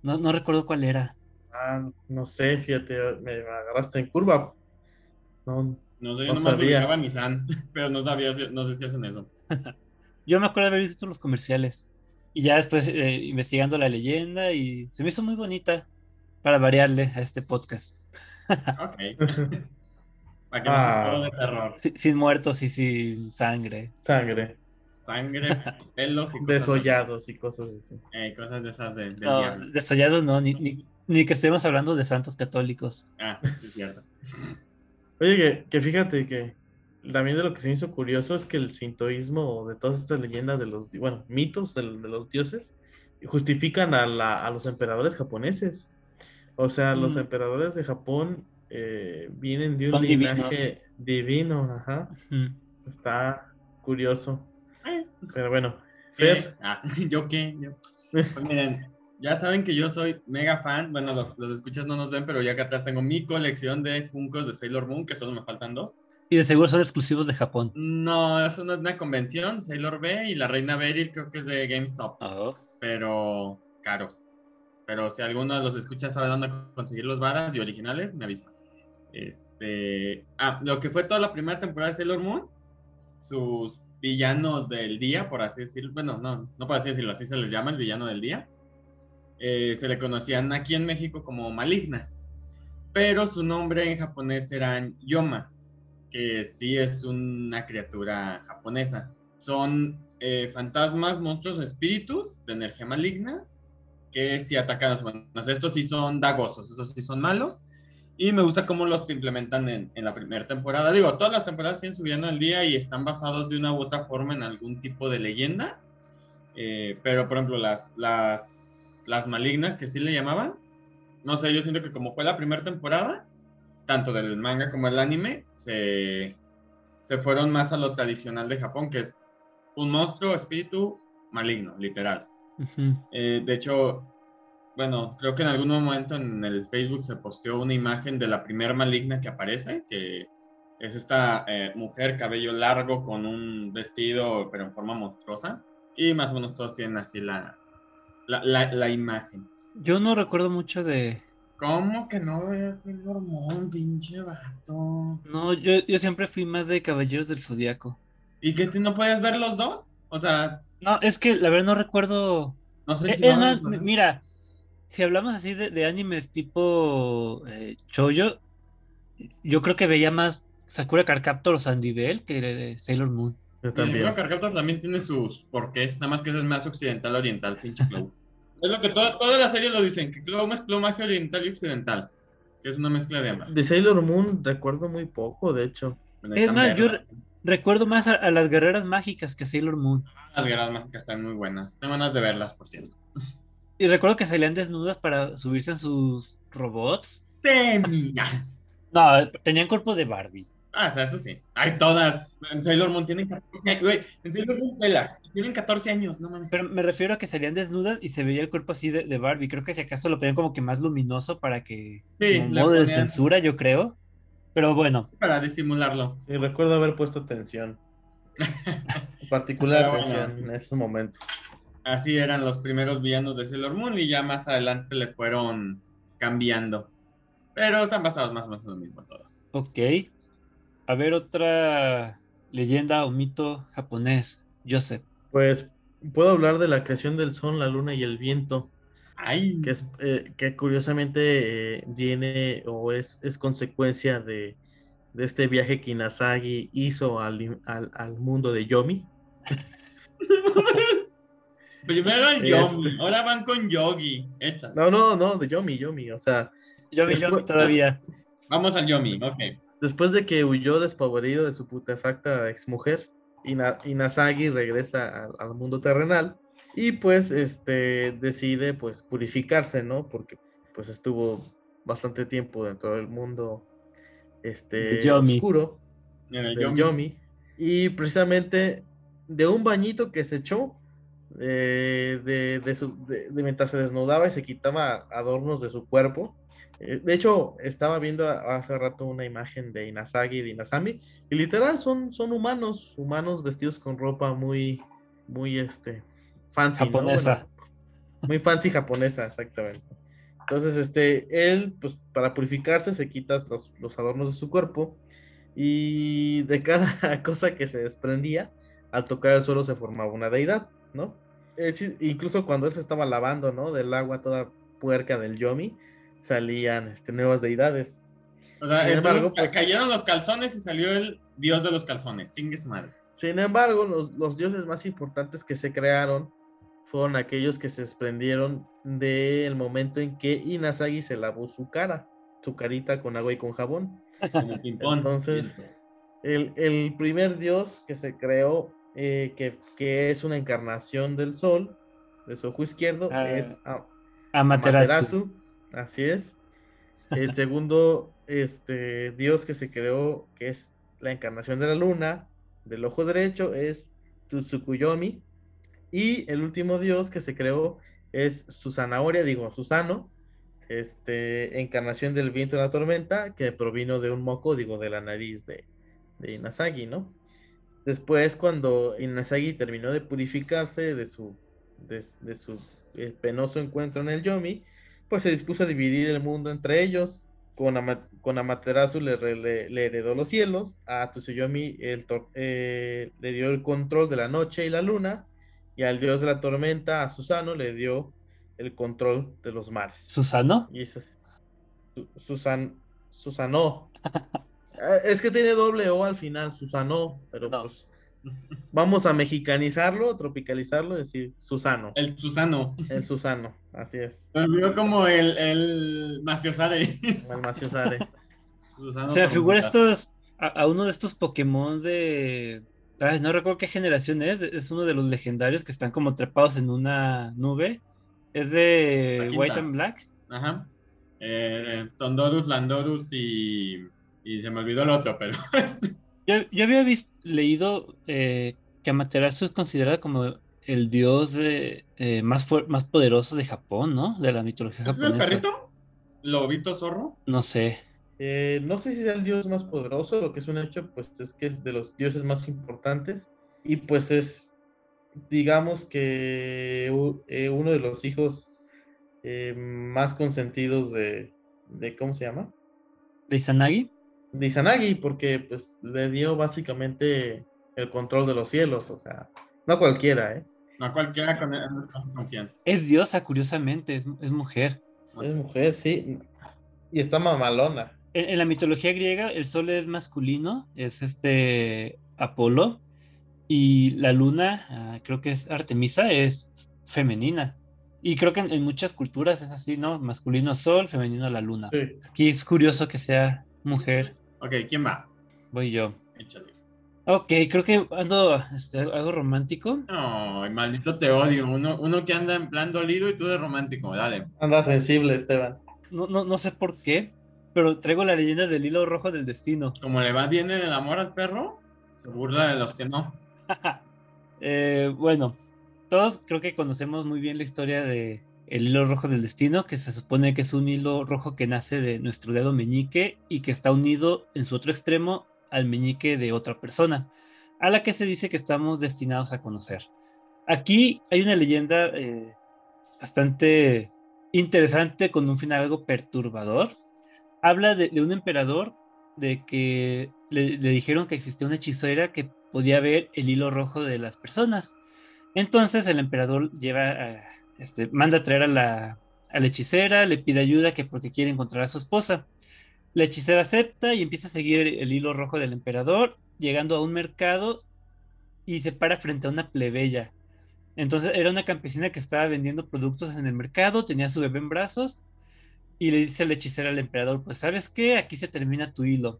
Speaker 1: No, no recuerdo cuál era.
Speaker 2: Ah, no sé, fíjate, me agarraste en curva.
Speaker 3: No, no sé, yo no nomás sabía. Nissan, pero no sabía, no sé si hacen eso.
Speaker 1: Yo me acuerdo de haber visto los comerciales. Y ya después eh, investigando la leyenda y se me hizo muy bonita para variarle a este podcast.
Speaker 3: Ok. para que no ah. de terror.
Speaker 1: Sin, muertos y sin sangre.
Speaker 2: Sangre.
Speaker 3: Sangre, pelos
Speaker 2: y cosas Desollados y cosas así.
Speaker 3: Eh, cosas de esas del
Speaker 1: no, diablo. Desollados no, ni, ni, ni, que estemos hablando de santos católicos.
Speaker 3: Ah, es cierto.
Speaker 2: Oye, que, que fíjate que también de lo que se me hizo curioso es que el sintoísmo de todas estas leyendas de los, bueno, mitos de, los dioses, justifican a, la, a, los emperadores japoneses. O sea, los mm. emperadores de Japón eh, vienen de un linaje divino, ajá. Está curioso. Eh. Pero bueno, Fer.
Speaker 3: Ah, ¿Yo qué? Pues miren, ya saben que yo soy mega fan. Bueno, los, los escuchas no nos ven, pero ya acá atrás tengo mi colección de Funkos de Sailor Moon, que solo me faltan dos.
Speaker 1: Y de seguro son exclusivos de Japón.
Speaker 3: No, es una, convención, Sailor B y la Reina Beryl creo que es de GameStop. Ah. Pero caro. Pero si alguno de los escuchas sabe dónde conseguir los varas y originales, me avisa. Este, ah, lo que fue toda la primera temporada de Sailor Moon, sus villanos del día, por así decirlo, bueno, no, no por así decirlo, así se les llama el villano del día, eh, se le conocían aquí en México como malignas, pero su nombre en japonés era Yoma, que sí es una criatura japonesa. Son eh, fantasmas, monstruos, espíritus de energía maligna que si atacan a sus humanos. Estos sí son dagosos, estos sí son malos. Y me gusta cómo los implementan en, en la primera temporada. Digo, todas las temporadas tienen su al día y están basados de una u otra forma en algún tipo de leyenda. Eh, pero, por ejemplo, las, las, las malignas que sí le llamaban, no sé, yo siento que como fue la primera temporada, tanto del manga como el anime, se, se fueron más a lo tradicional de Japón, que es un monstruo, espíritu maligno, literal. Eh, de hecho, bueno, creo que en algún momento en el Facebook se posteó una imagen de la primer maligna que aparece, que es esta eh, mujer cabello largo con un vestido pero en forma monstruosa. Y más o menos todos tienen así la, la, la imagen.
Speaker 1: Yo no recuerdo mucho de,
Speaker 3: ¿Cómo que no el hormón, pinche vato?
Speaker 1: No, yo, yo siempre fui más de Caballeros del Zodíaco.
Speaker 3: ¿Y que no puedes ver los dos? O sea.
Speaker 1: No, es que la verdad no recuerdo.
Speaker 3: No sé
Speaker 1: si es más, mira, si hablamos así de, animes tipo eh, Choyo, yo creo que veía más Sakura Carcaptor o Sandy Bell que Sailor Moon.
Speaker 3: Yo también. Sakura Carcaptor también tiene sus porqués, nada más que es más occidental oriental, pinche club. Es lo que toda la serie lo dicen, que Clow mezcló magia oriental y occidental, que es una mezcla de ambas.
Speaker 2: De Sailor Moon recuerdo muy poco, de hecho.
Speaker 1: Es más, yo recuerdo más a, las guerreras mágicas que a Sailor Moon.
Speaker 3: Las guerreras mágicas están muy buenas. Tengo ganas de verlas, por cierto.
Speaker 1: Y recuerdo que salían desnudas para subirse en sus robots.
Speaker 3: Semi.
Speaker 1: No, tenían cuerpo de Barbie.
Speaker 3: Ah, o sea, eso sí. Hay todas. En Sailor Moon tienen 14 años. Güey, en Sailor Moon, vela, tienen 14 años, no mames.
Speaker 1: Pero me refiero a que salían desnudas y se veía el cuerpo así de, de Barbie. Creo que si acaso lo ponían como que más luminoso para que.
Speaker 3: Sí,
Speaker 1: como modo de censura, yo creo. Pero bueno,
Speaker 3: Para disimularlo.
Speaker 2: Y recuerdo haber puesto atención. Particular
Speaker 3: bueno.
Speaker 2: atención en esos momentos.
Speaker 3: Así eran los primeros villanos de Sailor Moon y ya más adelante le fueron cambiando. Pero están basados más o menos en lo mismo todos.
Speaker 1: ok. A ver, otra leyenda o mito japonés. Joseph.
Speaker 2: Pues puedo hablar de la creación del sol, la luna y el viento,
Speaker 3: Ay,
Speaker 2: que es eh, que curiosamente eh, viene o es, es consecuencia de, de este viaje que Inazagi hizo al, al, al mundo de Yomi.
Speaker 3: primero el
Speaker 2: Este.
Speaker 3: Yomi, ahora van con Yogi. Échale.
Speaker 2: No, no, no, de Yomi, Yomi. O sea,
Speaker 1: Yo vi
Speaker 2: Después-
Speaker 1: todavía.
Speaker 3: Vamos al Yomi, ok.
Speaker 2: después de que huyó despavorido de su putefacta exmujer, Ina- Inazagi regresa al, al mundo terrenal y pues este decide pues purificarse, ¿no? Porque pues estuvo bastante tiempo dentro del mundo este
Speaker 1: Yomi.
Speaker 2: oscuro
Speaker 3: En el Yomi.
Speaker 2: Yomi y precisamente de un bañito que se echó eh, de, de su- de- de mientras se desnudaba y se quitaba adornos de su cuerpo. Eh, de hecho, estaba viendo a- hace rato una imagen de Inazagi y de Inazami y literal son, son humanos, humanos vestidos con ropa muy, muy este, fancy. ¿no?
Speaker 1: Japonesa.
Speaker 2: Bueno, muy fancy japonesa, exactamente. Entonces, este, él, pues, para purificarse, se quita los, los adornos de su cuerpo y de cada cosa que se desprendía, al tocar el suelo se formaba una deidad, ¿no? Incluso cuando él se estaba lavando, ¿no? Del agua toda puerca del Yomi, salían este, nuevas deidades.
Speaker 3: O sea,
Speaker 2: Sin
Speaker 3: entonces
Speaker 2: embargo, pues-
Speaker 3: cayeron los calzones y salió el dios de los calzones. Chingue su madre.
Speaker 2: Sin embargo, los, los dioses más importantes que se crearon fueron aquellos que se desprendieron del momento en que Inazagi se lavó su cara, su carita con agua y con jabón. Entonces, el, el primer dios que se creó, eh, que, que es una encarnación del sol, de su ojo izquierdo,
Speaker 1: Ah,
Speaker 2: es
Speaker 1: Amaterasu.
Speaker 2: Amaterasu, así es. El segundo este, dios que se creó, que es la encarnación de la luna, del ojo derecho, es Tsukuyomi. Y el último dios que se creó es Susanahoria, digo, Susano, este, encarnación del viento de la tormenta, que provino de un moco, digo, de la nariz de, de ¿no? Después, cuando Inazagi terminó de purificarse de su, de, su eh, penoso encuentro en el Yomi, pues se dispuso a dividir el mundo entre ellos. Con, con Amaterasu le, re- le- le heredó los cielos, a Tsuyomi el eh, le dio el control de la noche y la luna, y al dios de la tormenta, a Susano, le dio el control de los mares.
Speaker 1: ¿Susano?
Speaker 2: Y es Su- Susan, Susano. Eh, Es que tiene doble O al final, Susano, pero
Speaker 1: No.
Speaker 2: pues vamos a mexicanizarlo, tropicalizarlo, y decir Susano,
Speaker 3: El Susano.
Speaker 2: el Susano, así es,
Speaker 3: Me olvidó como el, el Maciosare.
Speaker 2: el Maciosare.
Speaker 3: Susano
Speaker 1: Se me figura estos, a, a uno de estos Pokémon de... ay, no recuerdo qué generación es, es uno de los legendarios que están como trepados en una nube. Es de. White and Black.
Speaker 3: Ajá. Eh, Tondorus, Landorus y. Y se me olvidó el otro, pero.
Speaker 1: Yo, yo había vis- leído eh, que Amaterasu es considerado como el dios de, eh, más, más poderoso de Japón, ¿no? De la mitología
Speaker 3: ¿Ese es el
Speaker 1: japonesa.
Speaker 3: perrito? ¿Lobito zorro?
Speaker 1: No sé.
Speaker 2: Eh, no sé si sea el dios más poderoso, lo que es un hecho, pues es que es de los dioses más importantes y pues es, digamos que eh, uno de los hijos eh, más consentidos de, de, ¿cómo se llama?
Speaker 1: ¿De Izanagi?
Speaker 2: De Izanagi, porque pues le dio básicamente el control de los cielos, o sea, no cualquiera, ¿eh?
Speaker 3: No cualquiera con con confianza.
Speaker 1: Es diosa, curiosamente, es, es mujer.
Speaker 2: Es mujer, sí, y está mamalona.
Speaker 1: En, en la mitología griega, el sol es masculino, es este Apolo, y la luna, ah, creo que es Artemisa, es femenina. Y creo que en, en muchas culturas es así, ¿no? Masculino sol, femenino la luna.
Speaker 2: Sí.
Speaker 1: Aquí es curioso que sea mujer.
Speaker 3: Ok, ¿quién va?
Speaker 1: Voy yo.
Speaker 3: Échale.
Speaker 1: Ok, creo que ando este, algo romántico.
Speaker 3: Ay, maldito te odio. Uno, uno que anda en plan dolido y tú de romántico. Dale.
Speaker 2: Anda sensible, Esteban.
Speaker 1: No, no, no sé por qué, pero traigo la leyenda del hilo rojo del destino.
Speaker 3: Como le va bien en el amor al perro, se burla de los que no.
Speaker 1: Eh, bueno, todos creo que conocemos muy bien la historia de el hilo rojo del destino, que se supone que es un hilo rojo que nace de nuestro dedo meñique y que está unido en su otro extremo al meñique de otra persona, a la que se dice que estamos destinados a conocer. Aquí hay una leyenda eh, bastante interesante con un final algo perturbador. Habla de, un emperador de que le, dijeron que existía una hechicera que podía ver el hilo rojo de las personas. Entonces el emperador lleva este, manda a traer a la, a la hechicera, le pide ayuda que porque quiere encontrar a su esposa. La hechicera acepta y empieza a seguir el hilo rojo del emperador, llegando a un mercado y se para frente a una plebeya. Entonces era una campesina que estaba vendiendo productos en el mercado, tenía a su bebé en brazos y le dice la hechicera al emperador, pues sabes qué, aquí se termina tu hilo.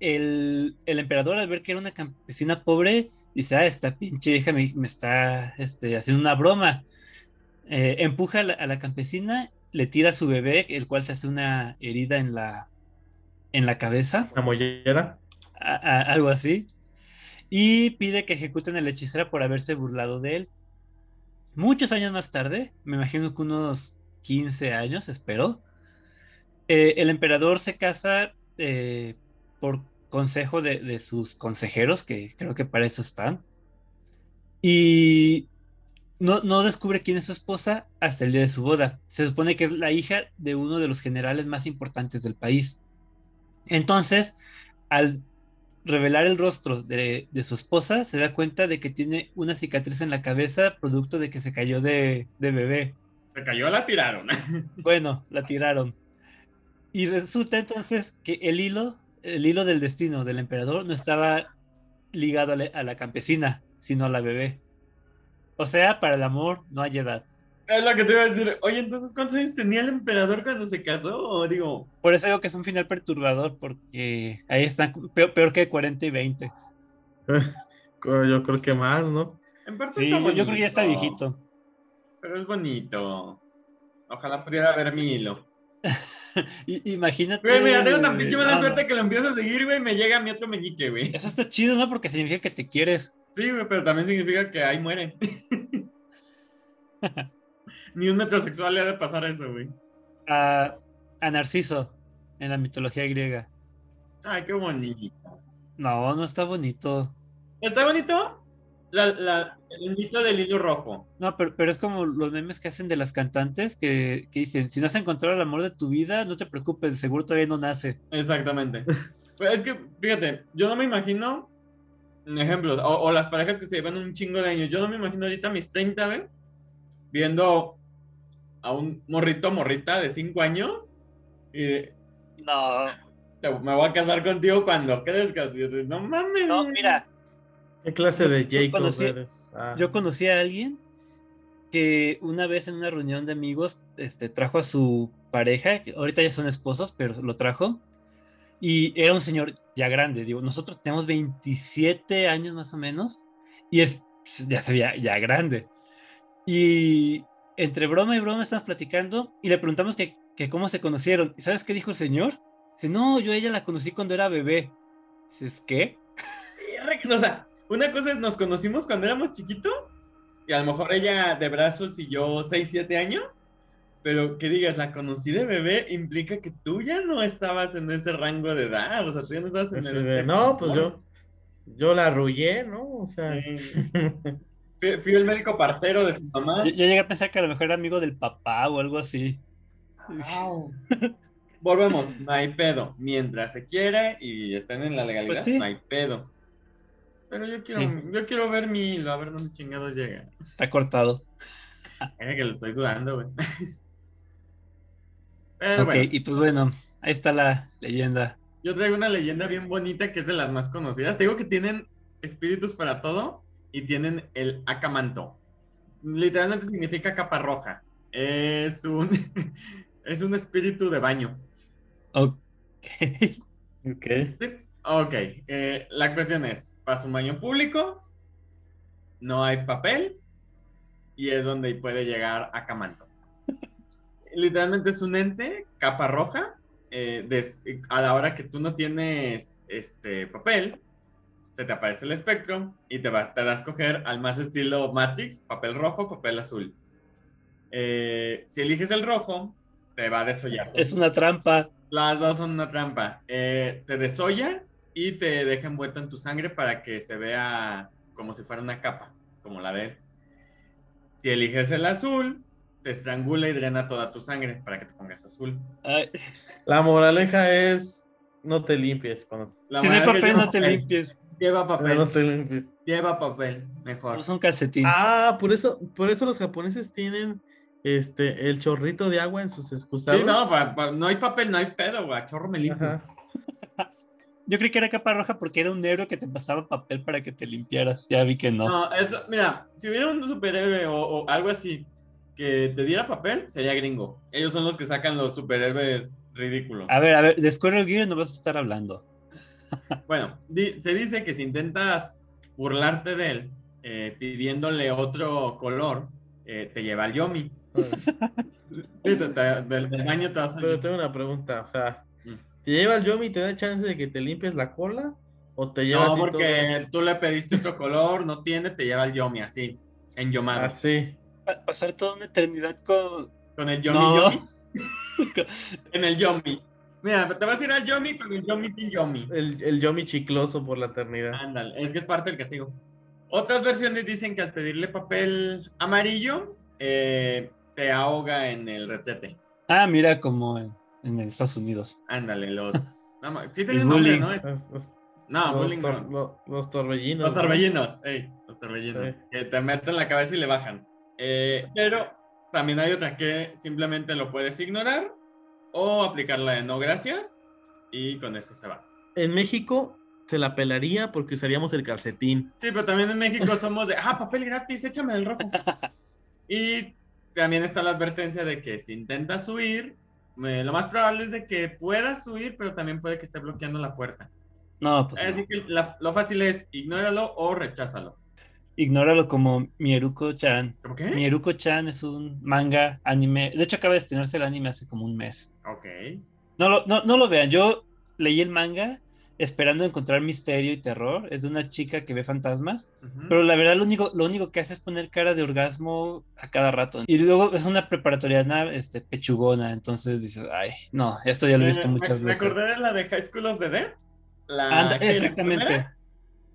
Speaker 1: El, el emperador al ver que era una campesina pobre, dice, ah, esta pinche hija me, me está este, haciendo una broma. Eh, empuja a la, a la, campesina, le tira a su bebé, el cual se hace una herida en la, en la cabeza.
Speaker 2: ¿La mollera?
Speaker 1: A, a, algo así. Y pide que ejecuten a la hechicera por haberse burlado de él. Muchos años más tarde, me imagino que unos 15 años, espero, eh, el emperador se casa eh, por consejo de, de, sus consejeros, que creo que para eso están. Y no, no, descubre quién es su esposa hasta el día de su boda. Se supone que es la hija de uno de los generales más importantes del país. Entonces, al revelar el rostro de, de, su esposa, se da cuenta de que tiene una cicatriz en la cabeza producto de que se cayó de, de bebé.
Speaker 3: Se cayó, la tiraron.
Speaker 1: bueno, la tiraron. Y resulta entonces que el hilo, el hilo del destino del emperador no estaba ligado a la, campesina, sino a la bebé. O sea, para el amor no hay edad.
Speaker 3: Es lo que te iba a decir. Oye, entonces, ¿cuántos años tenía el emperador cuando se casó? O digo.
Speaker 1: Por eso digo que es un final perturbador, porque ahí están peor, peor que 40 y 20.
Speaker 2: Yo creo que más, ¿no?
Speaker 3: En parte
Speaker 1: sí,
Speaker 3: está
Speaker 1: yo, yo creo que ya está viejito.
Speaker 3: Pero es bonito. Ojalá pudiera ver mi hilo.
Speaker 1: imagínate.
Speaker 3: Güey, mira, tengo tan pinche mala no, suerte que lo empiezo a seguir, güey, y me llega mi otro meñique, güey.
Speaker 1: Eso está chido, ¿no? Porque significa que te quieres.
Speaker 3: Sí, güey, pero también significa que ahí muere. Ni un metrosexual le ha de pasar eso, güey.
Speaker 1: A, a Narciso, en la mitología griega.
Speaker 3: Ay, qué bonito.
Speaker 1: No, no está bonito.
Speaker 3: ¿Está bonito? La, la, el mito del hilo rojo.
Speaker 1: No, pero, pero, es como los memes que hacen de las cantantes que, que, dicen, si no has encontrado el amor de tu vida, no te preocupes, seguro todavía no nace.
Speaker 3: Exactamente. pues es que, fíjate, yo no me imagino, ejemplos, o, o, las parejas que se llevan un chingo de años, yo no me imagino ahorita mis 30, ¿ven? Viendo a un morrito morrita de 5 años y...
Speaker 1: No.
Speaker 3: Te, me voy a casar contigo cuando crezcas. Y yo, no mames.
Speaker 1: No, mira,
Speaker 2: ¿Qué clase de Jacob
Speaker 1: yo conocí,
Speaker 2: eres? Ah.
Speaker 1: Yo conocí a alguien que una vez en una reunión de amigos este, trajo a su pareja, que ahorita ya son esposos, pero lo trajo, y era un señor ya grande, digo, nosotros tenemos 27 años más o menos, y es, ya se veía ya grande. Y entre broma y broma estamos platicando y le preguntamos que, que cómo se conocieron. ¿Y sabes qué dijo el señor? Dice, no, yo a ella la conocí cuando era bebé. Dices, ¿qué?
Speaker 3: O sea, una cosa es, nos conocimos cuando éramos chiquitos, y a lo mejor ella de brazos y yo 6, 7 años, pero que digas, la conocí de bebé implica que tú ya no estabas en ese rango de edad, o sea, tú ya no estabas en el...
Speaker 2: de, no, pues yo, yo la arrullé, ¿no? O sea...
Speaker 3: Sí. Fui, fui, el médico partero de su mamá.
Speaker 1: Yo, yo, llegué a pensar que a lo mejor era amigo del papá o algo así.
Speaker 3: Wow. Volvemos, no hay pedo. Mientras se quiere y estén en la legalidad,
Speaker 1: Pues sí.
Speaker 3: no hay pedo. Pero yo quiero,
Speaker 1: Sí.
Speaker 3: yo quiero ver mi hilo, a ver dónde chingados llega.
Speaker 1: Está cortado.
Speaker 3: Es que lo estoy dudando, güey. Pero
Speaker 1: ok,
Speaker 3: bueno,
Speaker 1: y pues bueno, ahí está la leyenda.
Speaker 3: yo traigo una leyenda bien bonita que es de las más conocidas. Te digo que tienen espíritus para todo y tienen el Akamanto. Literalmente significa capa roja. Es un, es un espíritu de baño.
Speaker 1: Ok.
Speaker 2: Ok.
Speaker 3: Sí. Ok, eh, la cuestión es, pasa un baño público, no hay papel y es donde puede llegar a Camanto. Literalmente es un ente, capa roja, eh, de- a la hora que tú no tienes este papel, se te aparece el espectro y te va, te da a escoger al más estilo Matrix, papel rojo, papel azul. Eh, si eliges el rojo, te va a desollar.
Speaker 1: Es una trampa.
Speaker 3: Las dos son una trampa. Eh, te desolla y te deja envuelto en tu sangre para que se vea como si fuera una capa, como la de él. Si eliges el azul, te estrangula y drena toda tu sangre para que te pongas azul.
Speaker 1: Ay,
Speaker 2: La moraleja es no te limpies cuando
Speaker 3: La
Speaker 1: tiene
Speaker 3: manera que
Speaker 1: papel,
Speaker 3: lleva
Speaker 1: no te limpies.
Speaker 3: Lleva papel,
Speaker 2: no te limpies.
Speaker 3: lleva papel, mejor.
Speaker 1: Usa un calcetín.
Speaker 2: Ah, por eso, por eso los japoneses tienen este el chorrito de agua en sus excusados.
Speaker 3: Sí, no, pa- pa- no hay papel, no hay pedo, güey. a Chorro me limpio.
Speaker 2: Ajá.
Speaker 1: Yo creí que era capa roja porque era un negro que te pasaba papel para que te limpiaras. Ya vi que no.
Speaker 3: No, eso, mira, si hubiera un superhéroe o, o algo así que te diera papel, sería gringo. Ellos son los que sacan los superhéroes ridículos.
Speaker 1: A ver, a ver, de Squirrel Gear no vas a estar hablando.
Speaker 3: Bueno, di- se dice que si intentas burlarte de él eh, pidiéndole otro color, eh, te lleva al Yomi. Sí, te- te- del, del baño te vas a
Speaker 2: Pero tengo una pregunta, o sea. ¿Te lleva el Yomi y te da chance de que te limpies la cola? ¿O te lleva
Speaker 3: No, porque tú le pediste otro color, no tiene, te lleva al Yomi así,
Speaker 2: todo?
Speaker 3: enyomado.
Speaker 2: Así.
Speaker 1: Pa- Pasar toda una eternidad con.
Speaker 3: Con el Yomi
Speaker 1: No.
Speaker 3: Yomi. en el Yomi. Mira, te vas a ir al Yomi con el Yomi sin Yomi.
Speaker 2: El, el Yomi chicloso por la eternidad.
Speaker 3: Ándale, es que es parte del castigo. Otras versiones dicen que al pedirle papel amarillo, eh, te ahoga en el retrete.
Speaker 1: Ah, mira, como en, Estados Unidos.
Speaker 3: Ándale, los. no, sí tiene
Speaker 1: El
Speaker 3: un nombre,
Speaker 1: bullying.
Speaker 3: ¿no? Es- No,
Speaker 2: los
Speaker 3: bullying
Speaker 2: tor-
Speaker 3: no.
Speaker 2: lo- los torbellinos.
Speaker 3: Los
Speaker 2: ¿no?
Speaker 3: torbellinos, ey, los torbellinos.
Speaker 2: Sí.
Speaker 3: Que te meten la cabeza y le bajan. Eh, pero también hay otra que simplemente lo puedes ignorar o aplicar la de no gracias y con eso se va.
Speaker 2: En México se la pelaría porque usaríamos el calcetín.
Speaker 3: Sí, pero también en México somos de, ah, papel gratis, échame el rojo. Y también está la advertencia de que si intentas huir, eh, lo más probable es de que puedas huir, pero también puede que esté bloqueando la puerta.
Speaker 1: No, pues.
Speaker 3: Así
Speaker 1: no.
Speaker 3: que la- lo fácil es ignóralo o recházalo.
Speaker 1: Ignóralo como Mieruko-chan.
Speaker 3: ¿Cómo qué?
Speaker 1: Mieruko-chan es un manga anime. De hecho, acaba de estrenarse el anime hace como un mes.
Speaker 3: Ok.
Speaker 1: No lo, no, no lo vean. Yo leí el manga esperando encontrar misterio y terror. Es de una chica que ve fantasmas.
Speaker 3: Ujú.
Speaker 1: Pero la verdad, lo único, lo único que hace es poner cara de orgasmo a cada rato. Y luego es una preparatoriana este, pechugona. Entonces dices, ay, no, esto ya lo he visto
Speaker 3: me-
Speaker 1: muchas
Speaker 3: me,
Speaker 1: veces.
Speaker 3: acordé de la de High School of the Dead. La,
Speaker 1: Anda,
Speaker 3: ¿qué? ¿La
Speaker 1: exactamente.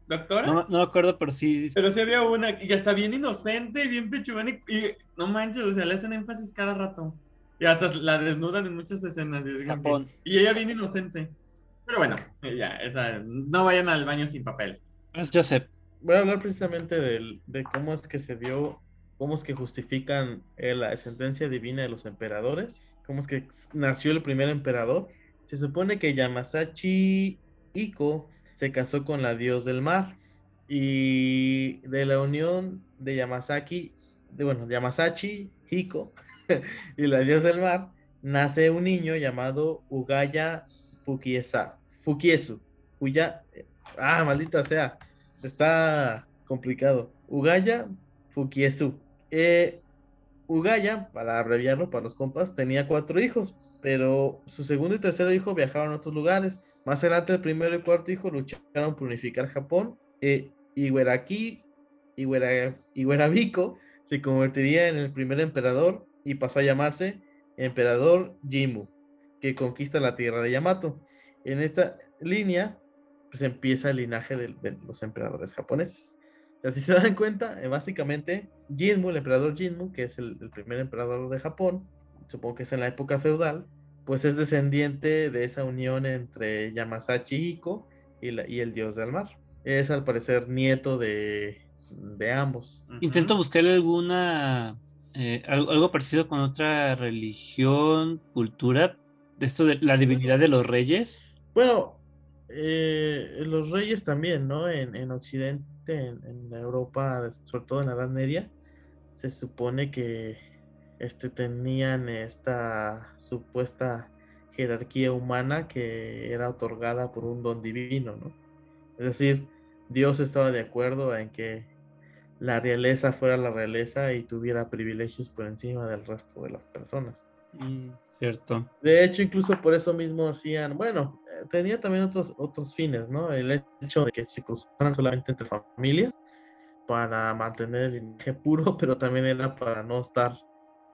Speaker 3: ¿Doctora?
Speaker 1: No, no me acuerdo, pero sí.
Speaker 3: Pero sí había una y ya está bien inocente y bien pechugona y, y no manches, o sea, le hacen énfasis cada rato. Y hasta la desnudan en muchas escenas. Y, es que-
Speaker 1: Japón.
Speaker 3: y ella bien inocente. Pero bueno, ya, esa, no vayan al baño sin papel.
Speaker 1: Es Joseph.
Speaker 2: Voy a hablar precisamente de cómo es que se dio, cómo es que justifican eh, la sentencia divina de los emperadores, cómo es que nació el primer emperador. Se supone que Yamasachi Iko se casó con la dios del mar y de la unión de Yamasaki, de, bueno, Yamasachi Hiko y la dios del mar, nace un niño llamado Ugaya Fukiesa, Fukiesu. Cuya, ah, maldita sea, está complicado. Ugaya Fukiesu. Eh, Ugaya, para abreviarlo para los compas, tenía cuatro hijos, pero su segundo y tercer hijo viajaron a otros lugares. Más adelante, el primero y cuarto hijo lucharon por unificar Japón. Eh, Iweraki, Iwera, Iwerabiko se convertiría en el primer emperador y pasó a llamarse Emperador Jimu, que conquista la tierra de Yamato. En esta línea, pues empieza el linaje de, de los emperadores japoneses. Así se dan cuenta, eh, básicamente, Jinmu, el emperador Jinmu, que es el, el primer emperador de Japón, supongo que es en la época feudal, pues es descendiente de esa unión entre Yamasachi Hiko y, la- y el dios del mar. Es al parecer nieto de, de ambos.
Speaker 1: Intento buscarle alguna. eh, algo, algo parecido con otra religión, cultura. De esto de la divinidad de los reyes.
Speaker 2: Bueno, eh, los reyes también, ¿no? En, en Occidente, en, en Europa, sobre todo en la Edad Media, se supone que este, tenían esta supuesta jerarquía humana que era otorgada por un don divino, ¿no? Es decir, Dios estaba de acuerdo en que la realeza fuera la realeza y tuviera privilegios por encima del resto de las personas.
Speaker 1: Mm, cierto.
Speaker 2: De hecho, incluso por eso mismo hacían, bueno, eh, tenía también otros, otros fines, ¿no? El hecho de que se cruzaran solamente entre familias para mantener el linaje puro, pero también era para no estar,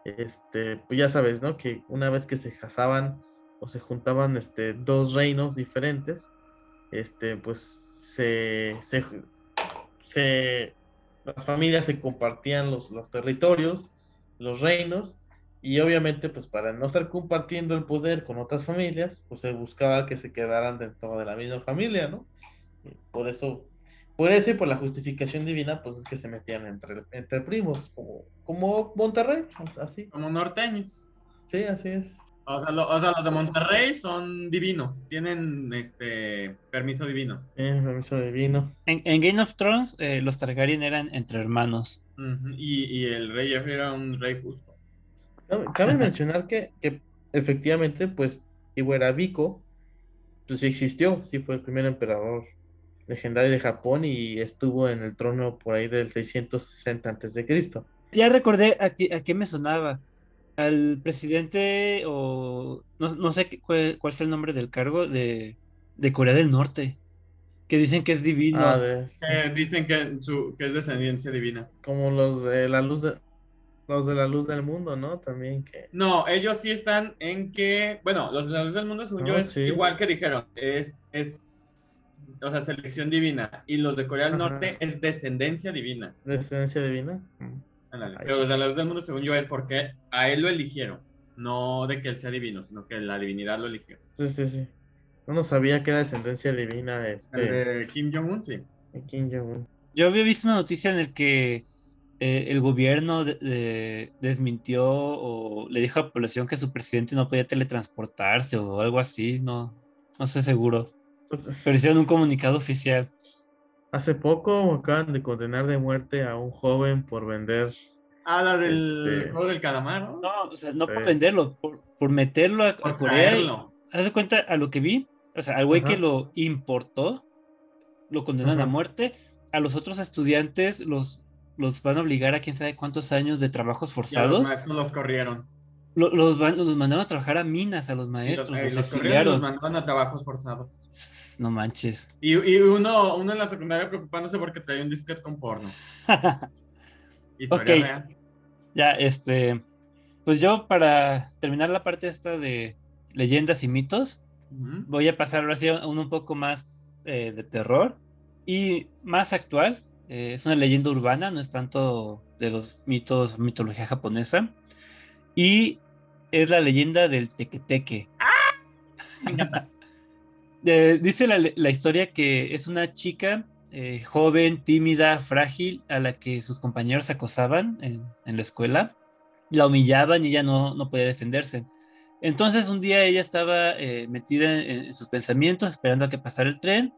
Speaker 2: este, pues ya sabes, ¿no? Que una vez que se casaban o se juntaban este, dos reinos diferentes, este, pues se, se, se las familias se compartían los, los territorios, los reinos, y obviamente, pues para no estar compartiendo el poder con otras familias, pues se buscaba que se quedaran dentro de la misma familia, ¿no? por eso, por eso y por la justificación divina, pues es que se metían entre, entre primos, como, como Monterrey, así.
Speaker 3: Como norteños.
Speaker 2: Sí, así es.
Speaker 3: O sea, o sea, los de Monterrey son divinos, tienen este permiso divino.
Speaker 2: Tienen permiso divino.
Speaker 1: En, en, Game of Thrones, eh, los Targaryen eran entre hermanos.
Speaker 3: y, y, el rey era un rey justo.
Speaker 2: Cabe mencionar que, que efectivamente, pues, Iwerabico, pues sí existió, sí fue el primer emperador legendario de Japón y estuvo en el trono por ahí del 660 a.C.
Speaker 1: Ya recordé a qué, a qué me sonaba. Al presidente, o no, no sé cuál, cuál, es el nombre del cargo, de, de, Corea del Norte. Que dicen que es divino.
Speaker 2: Ah, de,
Speaker 3: eh, dicen que, su, que es descendencia divina.
Speaker 2: Como los de la luz de, los de la luz del mundo, ¿no? También que.
Speaker 3: No, ellos sí están en que. Bueno, los de la luz del mundo, según yo, es sí. igual que dijeron. Es, es. O sea, selección divina. Y los de Corea del Norte es descendencia divina.
Speaker 2: ¿Descendencia divina?
Speaker 3: Ándale. Pero los de la luz del mundo, según yo, es porque a él lo eligieron. No de que él sea divino, sino que la divinidad lo eligió.
Speaker 2: Sí, sí, sí. No, no sabía que era descendencia divina. Este...
Speaker 3: El de Kim Jong-un, sí.
Speaker 2: Kim Jong-un.
Speaker 1: Yo había visto una noticia en el que eh, el gobierno de, de, desmintió o le dijo a la población que su presidente no podía teletransportarse o algo así, no, no sé seguro.
Speaker 2: Pues,
Speaker 1: Pero hicieron un comunicado oficial.
Speaker 2: Hace poco acaban de condenar de muerte a un joven por vender.
Speaker 3: Ah, la del
Speaker 2: Este-
Speaker 3: del calamar, ¿no?
Speaker 1: No, o sea, no por venderlo, por, por meterlo a, a
Speaker 3: Por
Speaker 1: Corea. y-
Speaker 3: traerlo.
Speaker 1: haz de cuenta a lo que vi, o sea, al güey que lo importó, lo condenan a muerte. A los otros estudiantes los, los van a obligar a quién sabe cuántos años de trabajos
Speaker 3: a los
Speaker 1: forzados.
Speaker 3: maestros los corrieron.
Speaker 1: Lo- Los, van- los mandaron a trabajar a minas a los
Speaker 3: Y los,
Speaker 1: maestros,
Speaker 3: eh,
Speaker 1: los
Speaker 3: los corrieron los mandaron a trabajos forzados.
Speaker 1: No manches.
Speaker 3: Y, y uno, uno en la secundaria preocupándose porque traía un disquete con porno. Historia
Speaker 1: Ok.
Speaker 3: real.
Speaker 1: Ya, este, pues yo para terminar la parte esta de leyendas y mitos,
Speaker 3: Ujú.
Speaker 1: voy a pasar ahora sí a uno un poco más eh, de terror y más actual. Eh, es una leyenda urbana, no es tanto de los mitos, mitología japonesa. Y es la leyenda del tequeteque. Eh, dice la, la historia que es una chica eh, joven, tímida, frágil, a la que sus compañeros acosaban en, en la escuela. La humillaban y ella no, no podía defenderse. Entonces un día ella estaba eh, metida en, en sus pensamientos, esperando a que pasara el tren,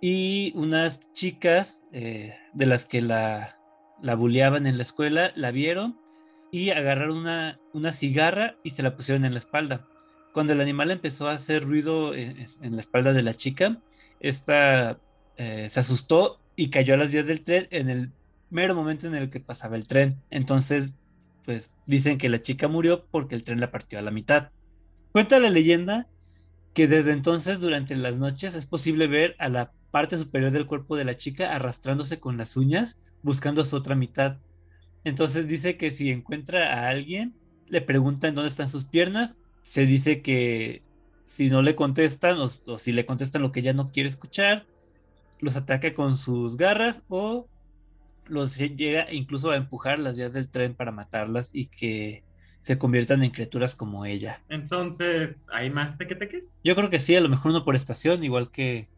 Speaker 1: y unas chicas eh, de las que la, la bulleaban en la escuela la vieron y agarraron una, una cigarra y se la pusieron en la espalda. Cuando el animal empezó a hacer ruido en, en la espalda de la chica, esta eh, se asustó y cayó a las vías del tren en el mero momento en el que pasaba el tren. Entonces, pues dicen que la chica murió porque el tren la partió a la mitad. Cuenta la leyenda que desde entonces durante las noches es posible ver a la parte superior del cuerpo de la chica arrastrándose con las uñas buscando a su otra mitad. Entonces dice que si encuentra a alguien, le preguntan dónde están sus piernas, se dice que si no le contestan o, o si le contestan lo que ella no quiere escuchar, los ataca con sus garras o los llega incluso a empujar las vías del tren para matarlas y que se conviertan en criaturas como ella.
Speaker 3: Entonces, ¿hay más tequeteques?
Speaker 1: Yo creo que sí, a lo mejor uno por estación, igual que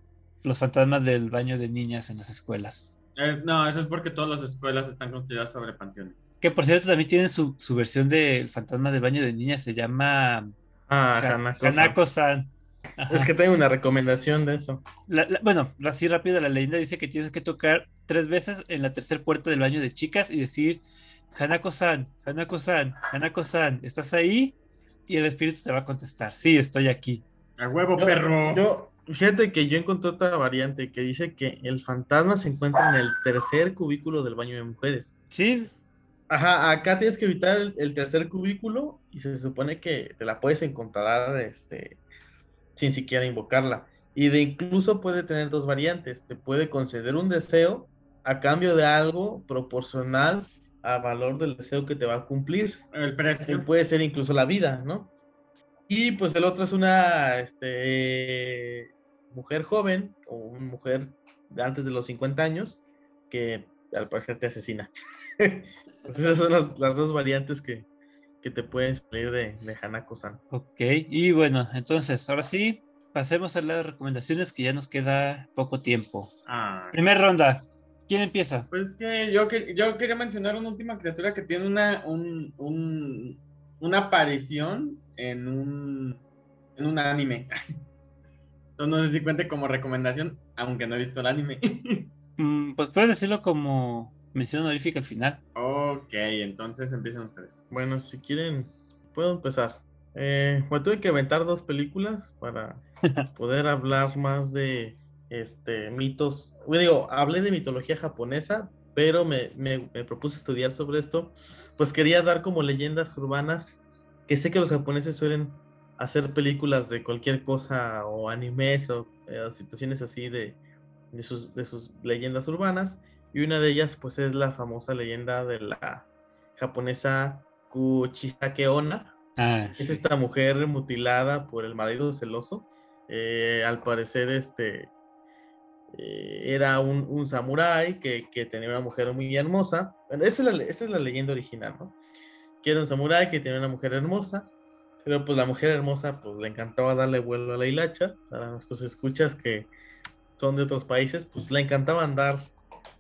Speaker 1: los fantasmas del baño de niñas en las escuelas.
Speaker 3: Es, no, eso es porque todas las escuelas están construidas sobre panteones.
Speaker 1: Que por cierto también tienen su, su versión del fantasma del baño de niñas, se llama
Speaker 2: Ah,
Speaker 1: Ha-
Speaker 2: Hanako-san.
Speaker 1: Hanako-san. Ajá.
Speaker 2: Es que tengo una recomendación de eso.
Speaker 1: La- la- bueno, así rápido la leyenda dice que tienes que tocar tres veces en la tercera puerta del baño de chicas y decir, Hanako-san, Hanako-san, Hanako-san, ¿estás ahí? y el espíritu te va a contestar, sí, estoy aquí.
Speaker 3: A huevo,
Speaker 2: Yo-
Speaker 3: perro.
Speaker 2: Yo, fíjate que yo encontré otra variante que dice que el fantasma se encuentra en el tercer cubículo del baño de mujeres.
Speaker 1: Sí,
Speaker 2: Ajá, acá tienes que evitar el, el tercer cubículo y se supone que te la puedes encontrar este, sin siquiera invocarla. Y de incluso puede tener dos variantes. Te puede conceder un deseo a cambio de algo proporcional al valor del deseo que te va a cumplir.
Speaker 3: El
Speaker 2: que
Speaker 3: precio.
Speaker 2: puede ser incluso la vida, ¿no? Y pues el otro es una este, mujer joven o una mujer de antes de los 50 años que al parecer te asesina. Entonces esas son las, las dos variantes que, que te pueden salir de, de Hanako-san.
Speaker 1: ok. Y bueno, entonces, ahora sí, pasemos a las recomendaciones que ya nos queda poco tiempo.
Speaker 3: Ah.
Speaker 1: Primer ronda, ¿quién empieza?
Speaker 3: Pues que yo, que yo quería mencionar una última criatura que tiene una, un, un- una aparición en un, en un anime. Entonces no sé si cuente como recomendación, aunque no he visto el anime.
Speaker 1: Mm, pues puedes decirlo como mención honorífica al final.
Speaker 3: ok, entonces empiecen ustedes.
Speaker 2: Bueno, si quieren, puedo empezar. Eh, bueno, tuve que aventar dos películas para poder hablar más de este mitos. Bueno, digo, hablé de mitología japonesa, pero me, me- me propuse estudiar sobre esto. Pues quería dar como leyendas urbanas, que sé que los japoneses suelen hacer películas de cualquier cosa o animes o eh, situaciones así de, de sus, de sus leyendas urbanas. Y una de ellas, pues, es la famosa leyenda de la japonesa Kuchisake Onna.
Speaker 1: Ah,
Speaker 2: Es esta mujer mutilada por el marido celoso. Eh, al parecer, este eh, era un, un samurái que, que tenía una mujer muy hermosa. Bueno, esa, es la, esa es la leyenda original, ¿no? Que era un samurái que tenía una mujer hermosa. Pero pues la mujer hermosa pues le encantaba darle vuelo a la hilacha. Para nuestros escuchas que son de otros países, pues le encantaba andar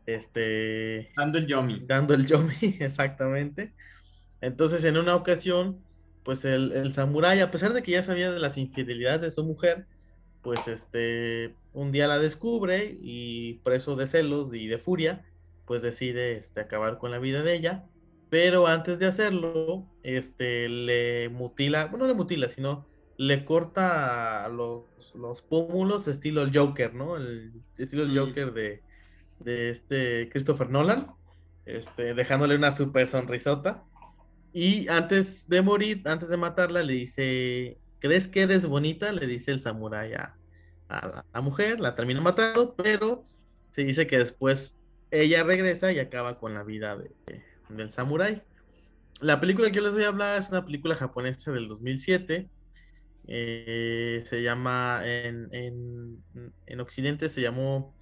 Speaker 2: este,
Speaker 3: Dando el Yomi.
Speaker 2: dando el yomi, exactamente. Entonces, en una ocasión, pues el, el samurái, a pesar de que ya sabía de las infidelidades de su mujer, pues este, un día la descubre y preso de celos y de furia, pues decide este, acabar con la vida de ella. Pero antes de hacerlo, este, le mutila, bueno, no le mutila, sino le corta los, los pómulos estilo el Joker, ¿no? El estilo el
Speaker 3: Mm.
Speaker 2: Joker de, de este Christopher Nolan, este, dejándole una super sonrisota. Y antes de morir, antes de matarla, le dice, ¿crees que eres bonita? Le dice el samurái a, a la, la mujer, la termina matando, pero se dice que después ella regresa y acaba con la vida de- del samurái. La película que yo les voy a hablar es una película japonesa del 2007. eh, se llama, en, en, en Occidente se llamó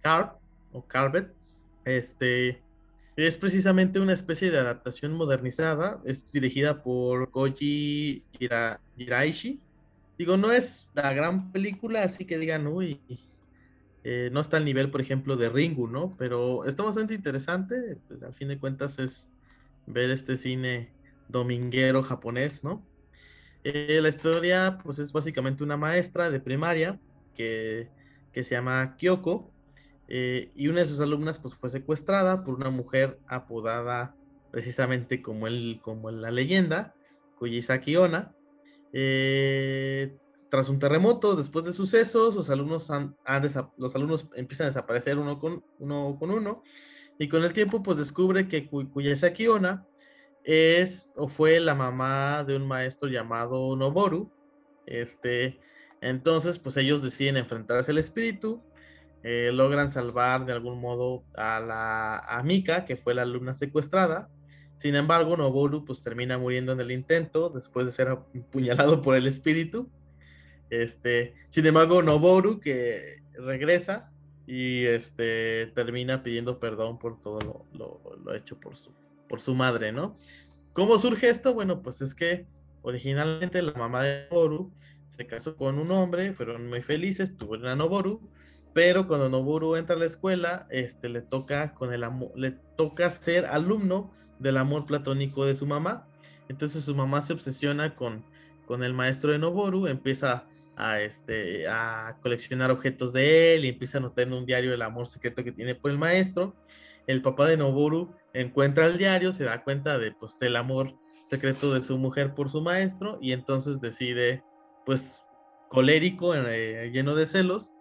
Speaker 2: Carp o Carpet. Este es precisamente una especie de adaptación modernizada. Es dirigida por Koji Hiraishi. Digo, no es la gran película, así que digan, uy, eh, no está al nivel, por ejemplo, de Ringu, ¿no? Pero está bastante interesante. Pues al fin de cuentas es ver este cine dominguero japonés, ¿no? Eh, la historia, pues es básicamente una maestra de primaria que, que se llama Kyoko eh, y una de sus alumnas pues fue secuestrada por una mujer apodada precisamente como, el, como la leyenda, Kuyisaki Onna. Eh, tras un terremoto, después del suceso, sus alumnos han- los alumnos empiezan a desaparecer uno con uno, con uno y con el tiempo pues descubre que Ku- Kuyisaki Onna es o fue la mamá de un maestro llamado Noboru. Este, entonces, pues ellos deciden enfrentarse al espíritu, eh, logran salvar de algún modo a la a Mika, que fue la alumna secuestrada. Sin embargo, Noboru pues termina muriendo en el intento después de ser apuñalado por el espíritu. Este, sin embargo, Noboru que regresa y este termina pidiendo perdón por todo lo, lo- hecho por su, por su madre, ¿no? ¿Cómo surge esto? Bueno, pues es que originalmente la mamá de Noboru se casó con un hombre, fueron muy felices, tuvieron a Noboru, pero cuando Noboru entra a la escuela, este le toca con el amo- le toca ser alumno del amor platónico de su mamá. Entonces su mamá se obsesiona con, con el maestro de Noboru, empieza a, este, a coleccionar objetos de él y empieza a notar en un diario el amor secreto que tiene por el maestro. El papá de Noboru encuentra el diario, se da cuenta de pues, del amor secreto de su mujer por su maestro y entonces decide, pues, colérico, eh, lleno de celos,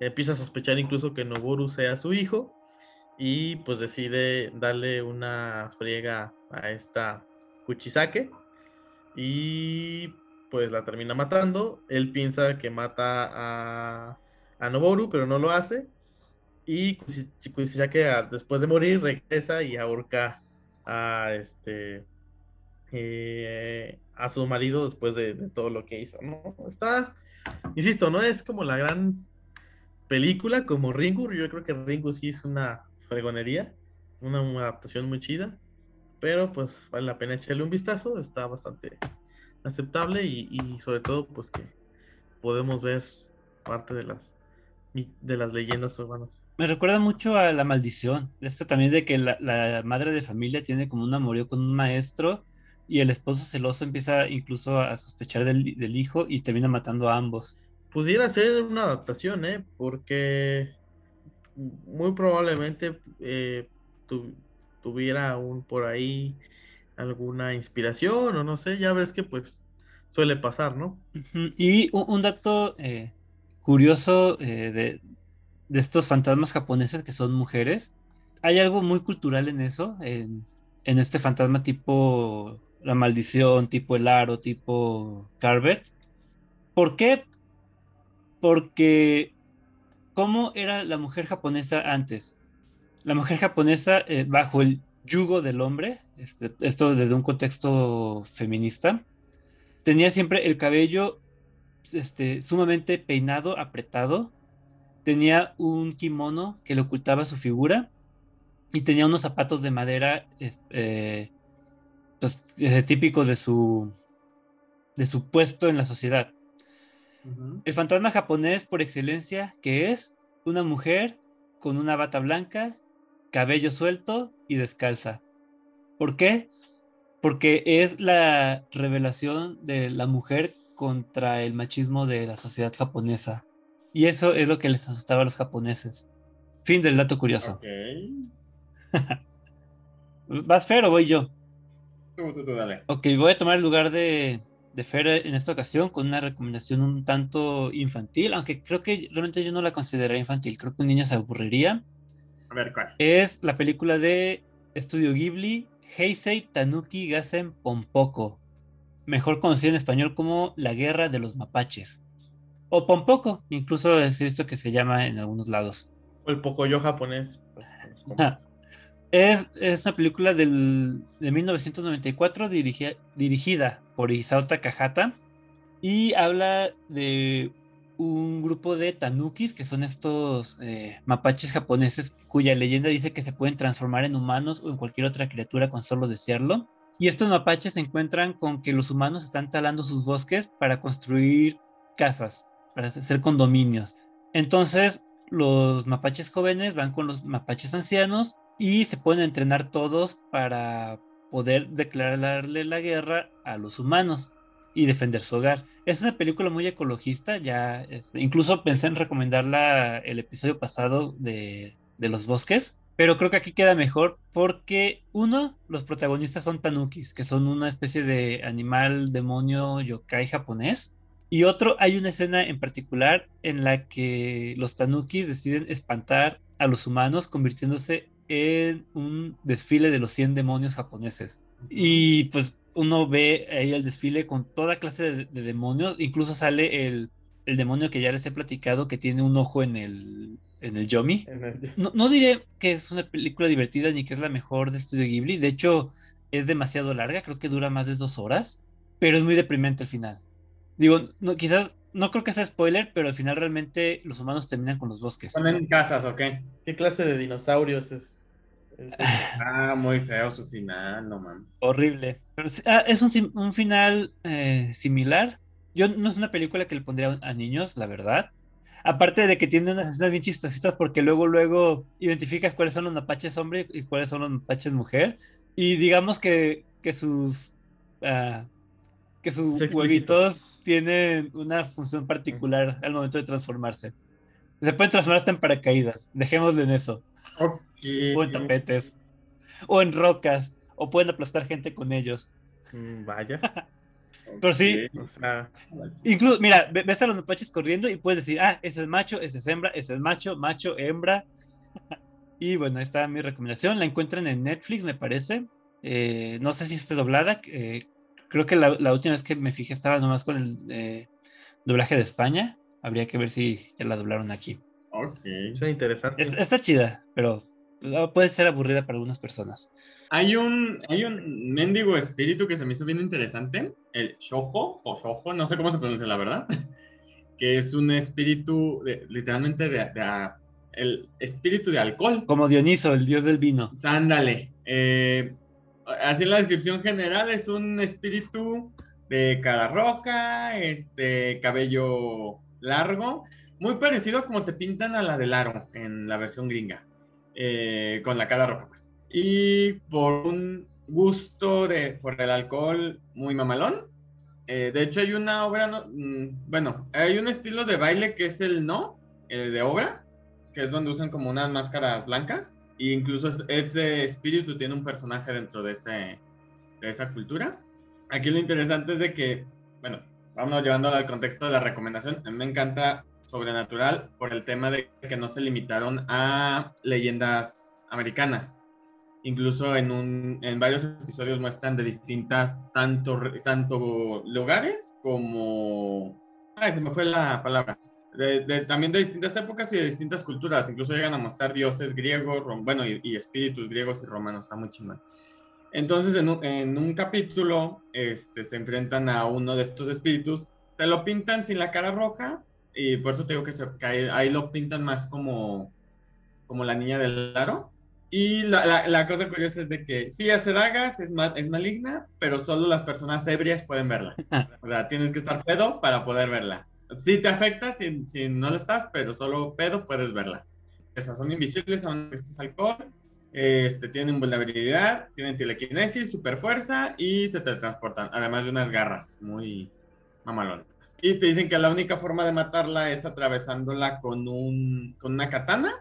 Speaker 2: empieza a sospechar incluso que Noboru sea su hijo y pues decide darle una friega a esta Kuchisake y pues la termina matando. Él piensa que mata a, a Noboru, pero no lo hace. Y Kuchisake después de morir regresa y ahorca a este eh, a su marido después de, todo lo que hizo, ¿no? Está, insisto, no es como la gran película como Ringu, yo creo que Ringu sí es una fregonería, una, adaptación muy chida, pero pues vale la pena echarle un vistazo, está bastante aceptable y, sobre todo pues que podemos ver parte de las de las leyendas urbanas.
Speaker 1: Me recuerda mucho a La Maldición, esto también de que la, la madre de familia tiene como un amorío con un maestro y el esposo celoso empieza incluso a sospechar del, hijo y termina matando a ambos.
Speaker 2: Pudiera ser una adaptación, ¿eh? Porque muy probablemente eh, tuviera un por ahí alguna inspiración o no sé, ya ves que pues suele pasar, ¿no?
Speaker 1: Y un, dato eh, curioso eh, de, de, estos fantasmas japoneses que son mujeres, hay algo muy cultural en eso, en, en este fantasma tipo la maldición, tipo el aro, tipo Carvet. ¿Por qué? Porque ¿cómo era la mujer japonesa antes? La mujer japonesa eh, bajo el yugo del hombre, este, esto desde un contexto feminista, tenía siempre el cabello este, sumamente peinado, apretado, tenía un kimono que le ocultaba su figura y tenía unos zapatos de madera eh, pues, eh, típicos de su, de su puesto en la sociedad. El fantasma japonés por excelencia, que es una mujer con una bata blanca, cabello suelto y descalza. ¿Por qué? Porque es la revelación de la mujer contra el machismo de la sociedad japonesa. Y eso es lo que les asustaba a los japoneses. Fin del dato curioso. ¿Vas Fer o voy yo? Ok, voy a tomar el lugar de, de Fer en esta ocasión con una recomendación un tanto infantil, aunque creo que realmente yo no la consideraría infantil, creo que un niño se aburriría.
Speaker 3: A ver, ¿cuál?
Speaker 1: Es la película de Estudio Ghibli, Heisei Tanuki Gasen Pompoko, mejor conocida en español como La Guerra de los Mapaches. O Pompoko, incluso he visto que se llama en algunos lados.
Speaker 2: O el Pocoyo japonés.
Speaker 1: Es, una película del, de 1994 dirigida por Isao Takahata y habla de un grupo de tanukis, que son estos eh, mapaches japoneses cuya leyenda dice que se pueden transformar en humanos o en cualquier otra criatura con solo desearlo. Y estos mapaches se encuentran con que los humanos están talando sus bosques para construir casas, para hacer condominios. Entonces, los mapaches jóvenes van con los mapaches ancianos y se pueden entrenar todos para poder declararle la guerra a los humanos y defender su hogar. Es una película muy ecologista, ya este, incluso pensé en recomendarla el episodio pasado de, de los bosques, pero creo que aquí queda mejor porque uno, los protagonistas son tanukis, que son una especie de animal demonio yokai japonés. Y otro, hay una escena en particular en la que los tanukis deciden espantar a los humanos convirtiéndose en un desfile de los 100 demonios japoneses. Y pues uno ve ahí el desfile con toda clase de, demonios, incluso sale el, el, demonio que ya les he platicado que tiene un ojo en el, en el Yomi. No, no, diré que es una película divertida ni que es la mejor de Studio Ghibli, de hecho es demasiado larga, creo que dura más de dos horas, pero es muy deprimente al final. Digo, no, quizás no creo que sea spoiler, pero al final realmente los humanos terminan con los bosques.
Speaker 3: ¿Ponen casas o qué?
Speaker 2: ¿Qué clase de dinosaurios es?
Speaker 3: Ah, muy feo su final, no mames.
Speaker 1: Horrible. Pero ah, es un, un final eh, similar. Yo no es una película que le pondría a niños, la verdad. Aparte de que tiene unas escenas bien chistositas porque luego, luego identificas cuáles son los mapaches hombre y cuáles son los mapaches mujer. Y digamos que, que sus... Uh, que sus huevitos tienen una función particular al momento de transformarse. Se pueden transformar hasta en paracaídas. Dejémosle en eso. O en tapetes. O en rocas. O pueden aplastar gente con ellos.
Speaker 2: Mm, Vaya.
Speaker 1: Pero sí.
Speaker 2: O sea,
Speaker 1: Incluso, mira, ve- ves a los mapaches corriendo y puedes decir, ah, ese es macho, ese es hembra, ese es macho, macho, hembra. Y bueno, ahí está mi recomendación. La encuentran en Netflix, me parece. Eh, no sé si está doblada. eh, creo que la, la última vez que me fijé estaba nomás con el eh, doblaje de España. Habría que ver si ya la doblaron aquí.
Speaker 3: Ok.
Speaker 2: suena interesante.
Speaker 1: Es- está chida, pero puede ser aburrida para algunas personas.
Speaker 3: Hay un, hay un mendigo espíritu que se me hizo bien interesante, el Shojo, o Shojo, no sé cómo se pronuncia la verdad, que es un espíritu, de- literalmente, de, de- el espíritu de alcohol.
Speaker 1: Como Dioniso, el dios del vino.
Speaker 3: Ándale. eh, así en la descripción general es un espíritu de cara roja, este cabello largo, muy parecido a como te pintan a la del aro en la versión gringa, eh, con la cara roja, pues. Y por un gusto de, por el alcohol muy mamalón. eh, de hecho, hay una obra, no- mm, bueno, hay un estilo de baile que es el no, eh, de obra, que es donde usan como unas máscaras blancas. E incluso es- ese espíritu tiene un personaje dentro de, ese, de esa cultura. Aquí lo interesante es de que, bueno, vamos llevando al contexto de la recomendación. A mí me encanta Sobrenatural por el tema de que no se limitaron a leyendas americanas. Incluso en, un, en varios episodios muestran de distintas, tanto, tanto lugares como... Ay, se me fue la palabra. De- de- también de distintas épocas y de distintas culturas. Incluso llegan a mostrar dioses griegos, rom- bueno, y, y espíritus griegos y romanos. Está muy chingón. Entonces, en un, en un capítulo, este, se enfrentan a uno de estos espíritus. Te lo pintan sin la cara roja. Y por eso te digo que, se, que ahí, ahí lo pintan más como, como la niña del aro. Y la, la- la cosa curiosa es de que sí hace dagas, es, ma- es maligna, pero solo las personas ebrias pueden verla. O sea, tienes que estar pedo para poder verla. Sí te afecta si, si no lo estás, pero solo pedo puedes verla. Esas son invisibles aunque estés alcohol. Este, tienen vulnerabilidad, tienen telequinesis, super fuerza y se teletransportan, además de unas garras muy mamalonas. Y te dicen que la única forma de matarla es atravesándola con, un, con una katana,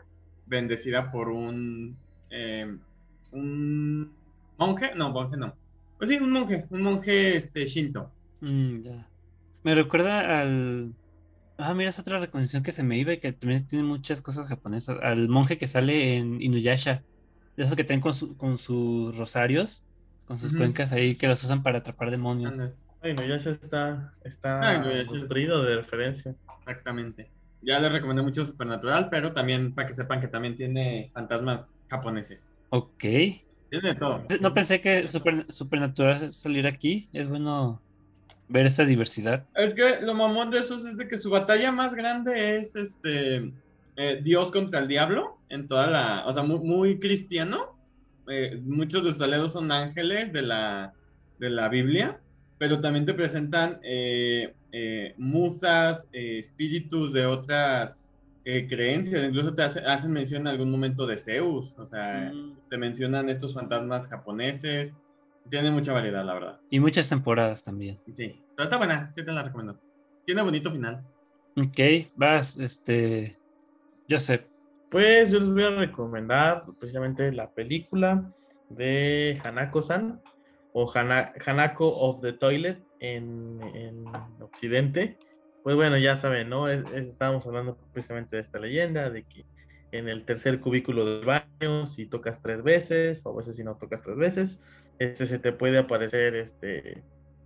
Speaker 3: bendecida por un, eh, un monje, no, monje no. Pues sí, un monje, un monje este, shinto.
Speaker 1: Mm, ya. Me recuerda al. Ah, mira, es otra recomendación que se me iba y que también tiene muchas cosas japonesas. Al monje que sale en Inuyasha. De esos que traen con, su- con sus rosarios, con sus cuencas ahí, que los usan para atrapar demonios.
Speaker 3: Anda,
Speaker 2: Ay, no, ya se está, está
Speaker 3: Ay, no, ya se-
Speaker 2: nutrido de referencias.
Speaker 3: Exactamente. Ya les recomendé mucho Supernatural, pero también para que sepan que también tiene fantasmas japoneses.
Speaker 1: Ok.
Speaker 3: Tiene todo.
Speaker 1: No pensé que super, Supernatural saliera aquí. Es bueno ver esa diversidad.
Speaker 3: Es que lo mamón de esos es de que su batalla más grande es este eh, Dios contra el diablo en toda la, o sea, muy, muy cristiano. Eh, muchos de sus aliados son ángeles de la, de la Biblia, pero también te presentan eh, eh, musas, eh, espíritus de otras eh, creencias. Incluso te hace- hacen mención en algún momento de Zeus, o sea,
Speaker 1: Mm.
Speaker 3: te mencionan estos fantasmas japoneses. Tiene mucha variedad, la verdad.
Speaker 1: Y muchas temporadas también.
Speaker 3: Sí, pero está buena, te la recomiendo. Tiene bonito final.
Speaker 1: Ok, vas, este. Joseph.
Speaker 2: Pues yo les voy a recomendar precisamente la película de Hanako-san o Hana- Hanako of the Toilet en, en Occidente. Pues bueno, ya saben, ¿no? Es- estábamos hablando precisamente de esta leyenda, de que en el tercer cubículo del baño, si tocas tres veces, o a veces si no tocas tres veces, este, se te puede aparecer este,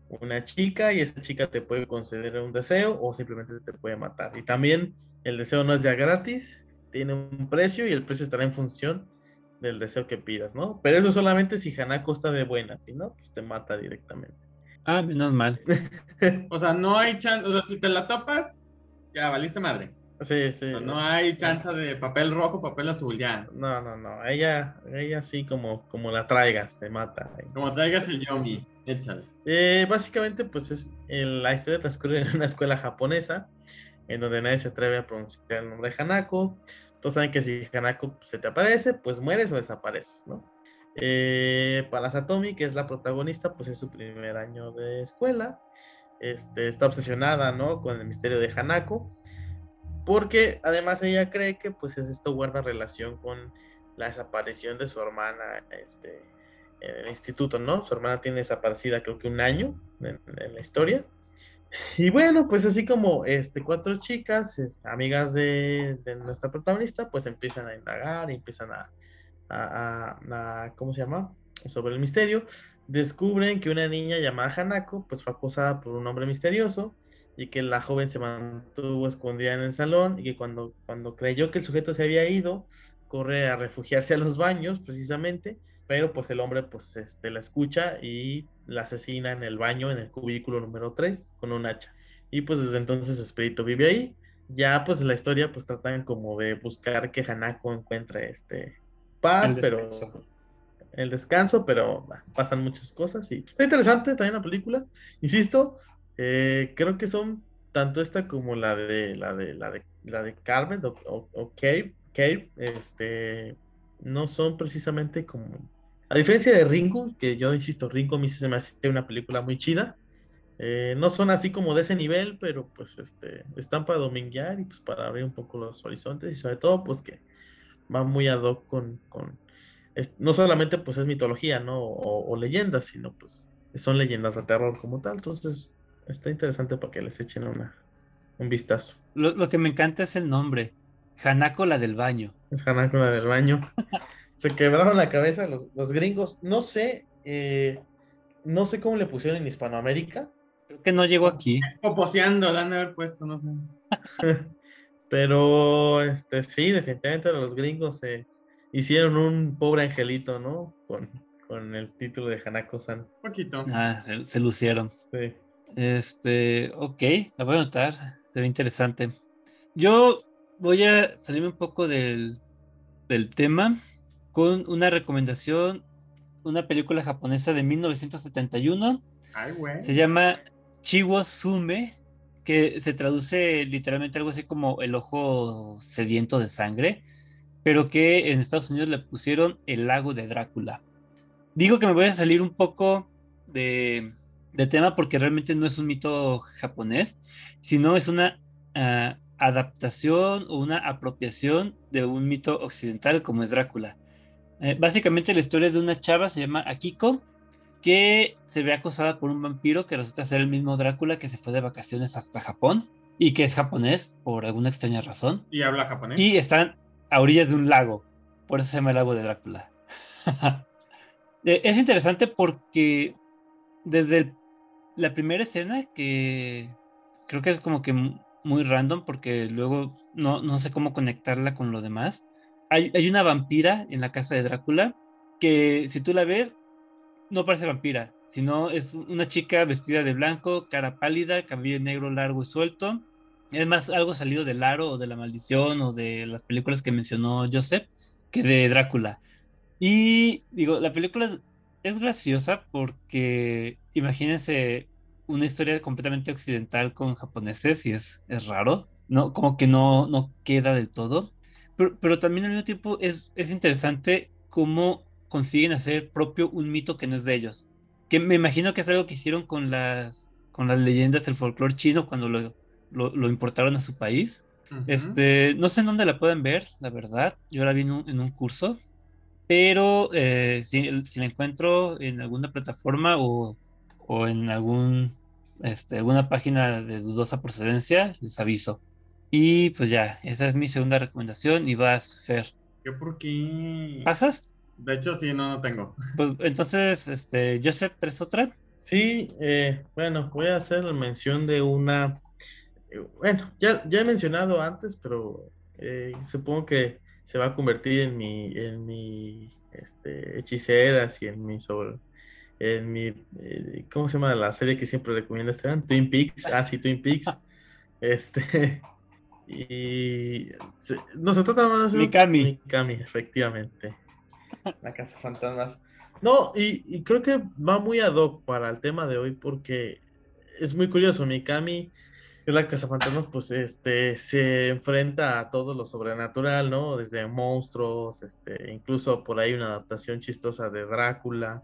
Speaker 2: una chica y esa chica te puede conceder un deseo o simplemente te puede matar. Y también el deseo no es ya gratis, tiene un precio y el precio estará en función del deseo que pidas, ¿no? Pero eso solamente si Hanako está de buena, si no, pues te mata directamente.
Speaker 1: Ah, menos mal.
Speaker 3: O sea, no hay chance, o sea, si te la topas, ya valiste madre.
Speaker 2: Sí, sí.
Speaker 3: No, no hay chance de papel rojo, papel azul, ya.
Speaker 2: No, no, no. Ella, ella sí como, como la traigas, te mata.
Speaker 3: Como traigas el yomi, échale.
Speaker 2: Eh, básicamente, pues es el- la historia transcurre en una escuela japonesa, en donde nadie se atreve a pronunciar el nombre de Hanako. Todos saben que si Hanako se te aparece, pues mueres o desapareces, ¿no? Eh, para Satomi, que es la protagonista, pues es su primer año de escuela. Este, está obsesionada, ¿no? Con el misterio de Hanako. Porque además ella cree que pues es esto guarda relación con la desaparición de su hermana, este, en el instituto, ¿no? Su hermana tiene desaparecida creo que un año en la historia. Y bueno, pues así como este, cuatro chicas, este, amigas de, de, nuestra protagonista, pues empiezan a indagar empiezan a, a, a, a, ¿cómo se llama? Sobre el misterio. Descubren que una niña llamada Hanako, pues fue acosada por un hombre misterioso y que la joven se mantuvo escondida en el salón y que cuando, cuando creyó que el sujeto se había ido, corre a refugiarse a los baños precisamente, pero pues el hombre pues este, la escucha y la asesina en el baño, en el cubículo número 3, con un hacha. Y pues desde entonces su espíritu vive ahí. Ya pues la historia pues tratan como de buscar que Hanako encuentre este paz, pero el descanso, pero bah, pasan muchas cosas y está interesante también la película. Insisto, eh, creo que son tanto esta como la de la de la de la de Carmen o, o, o Cave, Cave, este no son precisamente como a diferencia de Ringo, que yo insisto, Ringo a mí se me hace una película muy chida. Eh, no son así como de ese nivel, pero pues este, están para dominguear y pues para abrir un poco los horizontes y sobre todo pues que va muy ad hoc con, con es, no solamente pues es mitología, ¿no? O, o, leyendas, sino pues son leyendas de terror como tal. Entonces está interesante para que les echen una, un vistazo.
Speaker 1: Lo, lo que me encanta es el nombre, Hanako la del baño.
Speaker 2: Es Hanako la del baño. se quebraron la cabeza los, los gringos. No sé, eh, no sé cómo le pusieron en Hispanoamérica.
Speaker 1: Creo que no llegó aquí.
Speaker 3: Poposeando, la han de haber puesto, no sé.
Speaker 2: Pero, este, sí, definitivamente los gringos se hicieron un pobre angelito, ¿no? Con, con el título de Hanako-san.
Speaker 3: Poquito.
Speaker 1: Ah, se, se, lucieron.
Speaker 2: Sí.
Speaker 1: Este, ok, la voy a anotar. Se ve interesante. Yo voy a salirme un poco del, del tema con una recomendación, una película japonesa de 1971.
Speaker 3: Ay, güey.
Speaker 1: Se llama Chiwo Sume, que se traduce literalmente algo así como el ojo sediento de sangre, pero que en Estados Unidos le pusieron el lago de Drácula. Digo que me voy a salir un poco de, de tema porque realmente no es un mito japonés, sino es una uh, adaptación o una apropiación de un mito occidental como es Drácula. Eh, básicamente la historia es de una chava, se llama Akiko, que se ve acosada por un vampiro que resulta ser el mismo Drácula que se fue de vacaciones hasta Japón y que es japonés por alguna extraña razón.
Speaker 3: Y habla japonés.
Speaker 1: Y están a orillas de un lago, por eso se llama el lago de Drácula. es interesante porque desde el, la primera escena, que creo que es como que muy random porque luego no, no sé cómo conectarla con lo demás hay, una vampira en la casa de Drácula que si tú la ves, no parece vampira, sino es una chica vestida de blanco, cara pálida, cabello negro largo y suelto. Es más algo salido del aro o de la maldición o de las películas que mencionó Joseph que de Drácula. Y digo, la película es graciosa porque imagínense una historia completamente occidental con japoneses y es, es raro, no, como que no, no queda del todo. Pero, pero, también al mismo tiempo es, es, interesante cómo consiguen hacer propio un mito que no es de ellos. Que me imagino que es algo que hicieron con las, con las leyendas del folclore chino cuando lo, lo, lo importaron a su país. Uh -huh. este, no sé en dónde la pueden ver, la verdad. Yo la vi en un, en un curso. Pero eh, si, si, la encuentro en alguna plataforma o, o en algún, este, alguna página de dudosa procedencia, les aviso. Y pues ya, esa es mi segunda recomendación y vas, Fer.
Speaker 3: ¿Yo por qué?
Speaker 1: ¿Pasas?
Speaker 3: De hecho, sí, no, no tengo.
Speaker 1: Pues entonces, este, Joseph, ¿tres otra?
Speaker 2: Sí, eh, bueno, voy a hacer la mención de una. eh, Bueno, ya, ya he mencionado antes, pero eh, supongo que se va a convertir en mi, en mi este, hechiceras y en mi sobre. En mi. eh, ¿Cómo se llama la serie que siempre recomienda Esteban? Twin Peaks. Ah, sí, Twin Peaks. Este. Y se- no se trata más de
Speaker 1: Mikami.
Speaker 2: Mikami, efectivamente. La casa fantasmas. No, y, y creo que va muy ad hoc para el tema de hoy porque es muy curioso. Mikami es la casa fantasmas, pues este se enfrenta a todo lo sobrenatural, ¿no? Desde monstruos, este, incluso por ahí una adaptación chistosa de Drácula,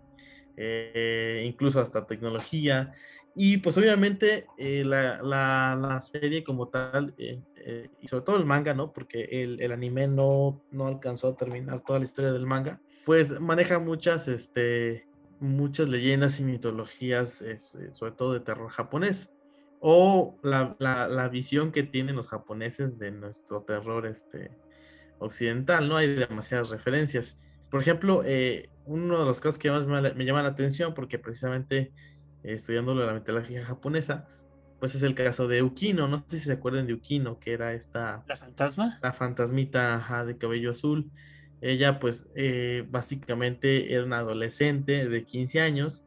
Speaker 2: eh, incluso hasta tecnología. Y pues obviamente eh, la, la, la, serie como tal, eh, eh, y sobre todo el manga, ¿no? Porque el, el, anime no, no alcanzó a terminar toda la historia del manga, pues maneja muchas este, muchas leyendas y mitologías, es, eh, sobre todo de terror japonés, o la, la- la visión que tienen los japoneses de nuestro terror este, occidental, ¿no? Hay demasiadas referencias. Por ejemplo, eh, uno de los casos que más me, me llama la atención, porque precisamente eh, estudiando la mitología japonesa, pues es el caso de Ukino. No sé si se acuerdan de Ukino, que era esta
Speaker 1: ¿La fantasma?
Speaker 2: la fantasmita ajá, de cabello azul. Ella, pues, eh, básicamente era una adolescente de 15 años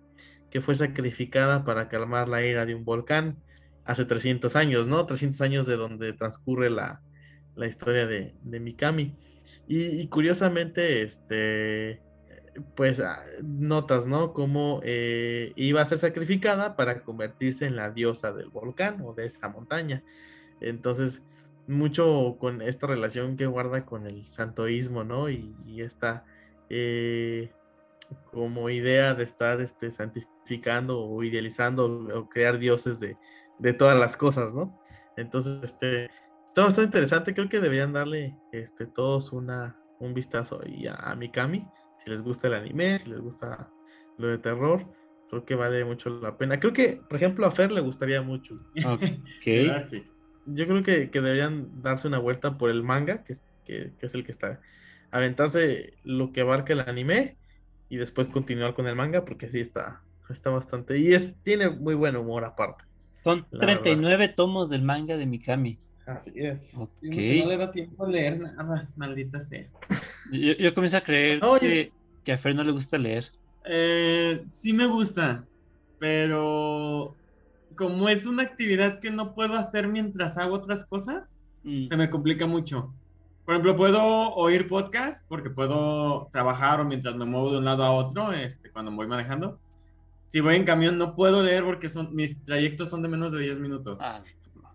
Speaker 2: que fue sacrificada para calmar la ira de un volcán hace 300 años, ¿no? 300 años de donde transcurre la, la historia de, de Mikami. Y, y curiosamente, este, pues, ah, notas, ¿no? Cómo eh, iba a ser sacrificada para convertirse en la diosa del volcán o de esa montaña. Entonces, mucho con esta relación que guarda con el santoísmo, ¿no? Y, y esta eh, como idea de estar este, santificando o idealizando o, crear dioses de, de, todas las cosas, ¿no? Entonces, este, está bastante interesante. Creo que deberían darle este, todos una, un vistazo ahí a, a Mikami. Si les gusta el anime, si les gusta lo de terror, creo que vale mucho la pena. Creo que, por ejemplo, a Fer le gustaría mucho.
Speaker 1: Ok.
Speaker 3: Gracias.
Speaker 2: Yo creo que, que deberían darse una vuelta por el manga, que es, que, que es el que está. Aventarse lo que abarca el anime y después continuar con el manga, porque sí está, está bastante. Y es, tiene muy buen humor aparte.
Speaker 1: Son
Speaker 2: La
Speaker 1: 39 tomos del manga de Mikami.
Speaker 2: Así es.
Speaker 1: Ok.
Speaker 3: Digo que No le da tiempo a leer nada, maldita sea.
Speaker 1: Yo, yo comienzo a creer
Speaker 2: No, yo-
Speaker 1: que, que a Fer no le gusta leer.
Speaker 3: Eh, sí me gusta, pero como es una actividad que no puedo hacer mientras hago otras cosas,
Speaker 1: Mm,
Speaker 3: se me complica mucho. Por ejemplo, puedo oír podcast porque puedo trabajar o mientras me muevo de un lado a otro, este, cuando voy manejando. Si voy en camión no puedo leer porque son, mis trayectos son de menos de 10 minutos.
Speaker 1: ah,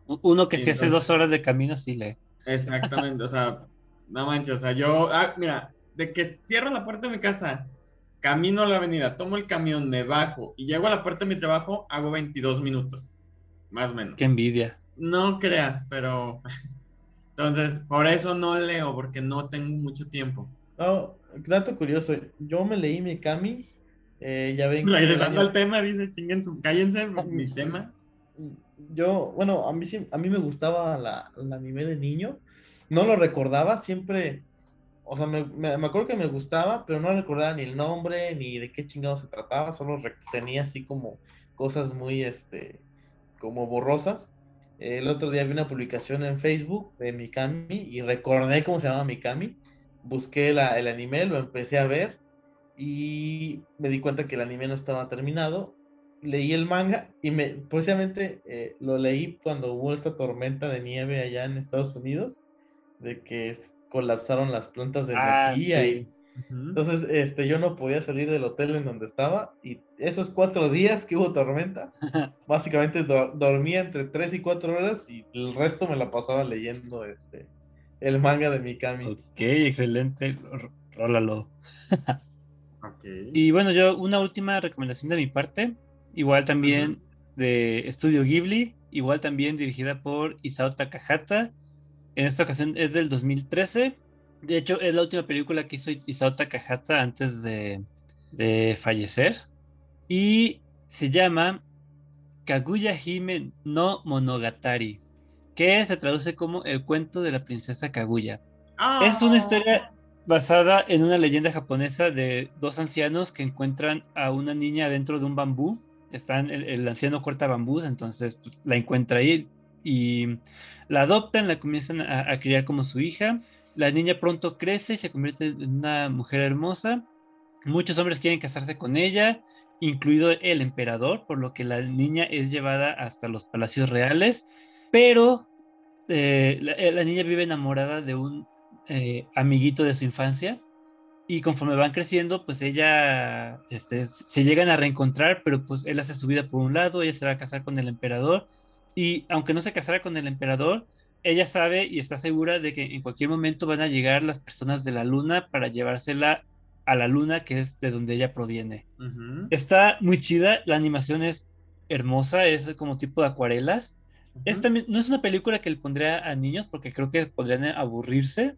Speaker 1: uno que si hace dos horas de camino, sí lee.
Speaker 3: Exactamente, o sea, no manches, o sea, yo, ah, mira, de que cierro la puerta de mi casa, camino a la avenida, tomo el camión, me bajo y llego a la puerta de mi trabajo, hago 22 minutos, más o menos.
Speaker 1: Qué envidia.
Speaker 3: No creas, pero... Entonces, por eso no leo, porque no tengo mucho tiempo.
Speaker 2: No, dato curioso, yo me leí Mikami, eh, ya ven
Speaker 3: Regresando al tema, dice, chinguen su, cállense, mi tema.
Speaker 2: yo, bueno, a mí sí, a mí me gustaba la, el anime de niño, no lo recordaba, siempre, o sea, me, me- me acuerdo que me gustaba, pero no recordaba ni el nombre, ni de qué chingado se trataba, solo tenía así como cosas muy, este, como borrosas. El otro día vi una publicación en Facebook de Mikami y recordé cómo se llama Mikami, busqué la- el anime, lo empecé a ver y me di cuenta que el anime no estaba terminado leí el manga y me precisamente eh, lo leí cuando hubo esta tormenta de nieve allá en Estados Unidos, de que es- colapsaron las plantas de
Speaker 1: Ah,
Speaker 2: energía
Speaker 1: sí.
Speaker 2: y entonces este yo no podía salir del hotel en donde estaba y esos cuatro días que hubo tormenta, básicamente do- dormía entre tres y cuatro horas y el resto me la pasaba leyendo este el manga de Mikami.
Speaker 1: Ok, excelente. Rólalo. Y bueno, yo una última recomendación de mi parte, igual también de Estudio Ghibli, igual también dirigida por Isao Takahata. En esta ocasión es del 2013. De hecho, es la última película que hizo Isao Takahata antes de, de fallecer. Y se llama Kaguya Hime no Monogatari, que se traduce como El cuento de la princesa Kaguya. Es una historia basada en una leyenda japonesa de dos ancianos que encuentran a una niña dentro de un bambú. Están, el, el anciano corta bambús, entonces pues, la encuentra ahí y la adoptan, la comienzan a, criar como su hija. La niña pronto crece y se convierte en una mujer hermosa. Muchos hombres quieren casarse con ella, incluido el emperador, por lo que la niña es llevada hasta los palacios reales, pero eh, la, la niña vive enamorada de un eh, amiguito de su infancia y conforme van creciendo, pues ella este, se llegan a reencontrar, pero pues él hace su vida por un lado, ella se va a casar con el emperador y aunque no se casara con el emperador, ella sabe y está segura de que en cualquier momento van a llegar las personas de la luna para llevársela a la luna, que es de donde ella proviene.
Speaker 3: Uh -huh.
Speaker 1: Está muy chida, la animación es hermosa, es como tipo de acuarelas. Uh -huh. es también, no es una película que le pondría a niños porque creo que podrían aburrirse,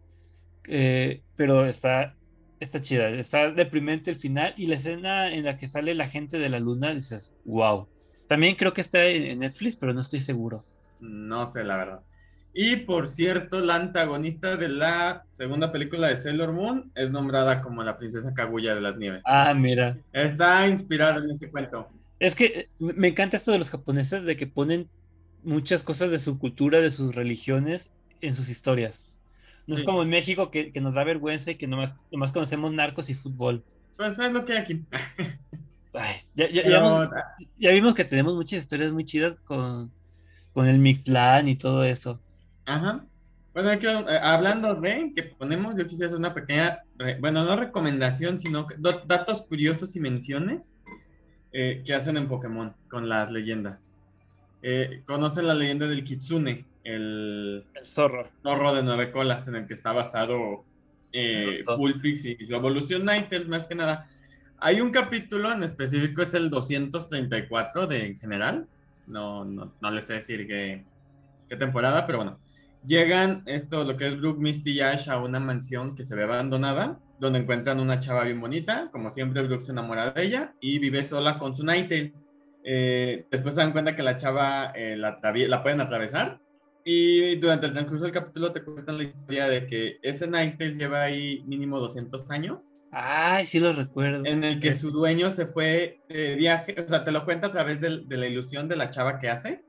Speaker 1: eh, pero está Está chida, está deprimente el final y la escena en la que sale la gente de la luna, dices, wow. También creo que está en Netflix, pero no estoy seguro.
Speaker 3: No sé, la verdad. Y por cierto, la antagonista de la segunda película de Sailor Moon es nombrada como la princesa Kaguya de las nieves.
Speaker 1: Ah, mira.
Speaker 3: Está inspirada en ese cuento.
Speaker 1: Es que eh, me encanta esto de los japoneses, de que ponen muchas cosas de su cultura, de sus religiones en sus historias. No es como en México que, que nos da vergüenza y que nomás, nomás conocemos narcos y fútbol.
Speaker 3: Pues es lo que hay aquí.
Speaker 1: Ay, ya, ya- ya
Speaker 3: Pero,
Speaker 1: hemos- ya vimos que tenemos muchas historias muy chidas con, con el Mictlán y todo eso.
Speaker 3: Ajá. Bueno, aquí, eh, hablando de que ponemos, yo quisiera hacer una pequeña, re- bueno, no recomendación, sino datos curiosos y menciones eh, que hacen en Pokémon con las leyendas. Eh, ¿Conocen la leyenda del Kitsune? El
Speaker 1: El zorro.
Speaker 3: zorro de nueve colas en el que está basado eh. Pulpix y su evolución Ninetales, más que nada. Hay un capítulo en específico, es el 234 de en general. No, no, no les sé decir qué, qué temporada, pero bueno. Llegan esto, lo que es Brooke, Misty y Ash a una mansión que se ve abandonada, donde encuentran una chava bien bonita. Como siempre, Brooke se enamora de ella y vive sola con su Ninetales. Eh, después se dan cuenta que la chava eh, la, la pueden atravesar y durante el transcurso del capítulo te cuentan la historia de que ese Ninetales lleva ahí mínimo 200 años,
Speaker 1: Ay, sí lo recuerdo.
Speaker 3: en el que su dueño se fue de viaje, o sea, te lo cuenta a través de, la ilusión de la chava que hace,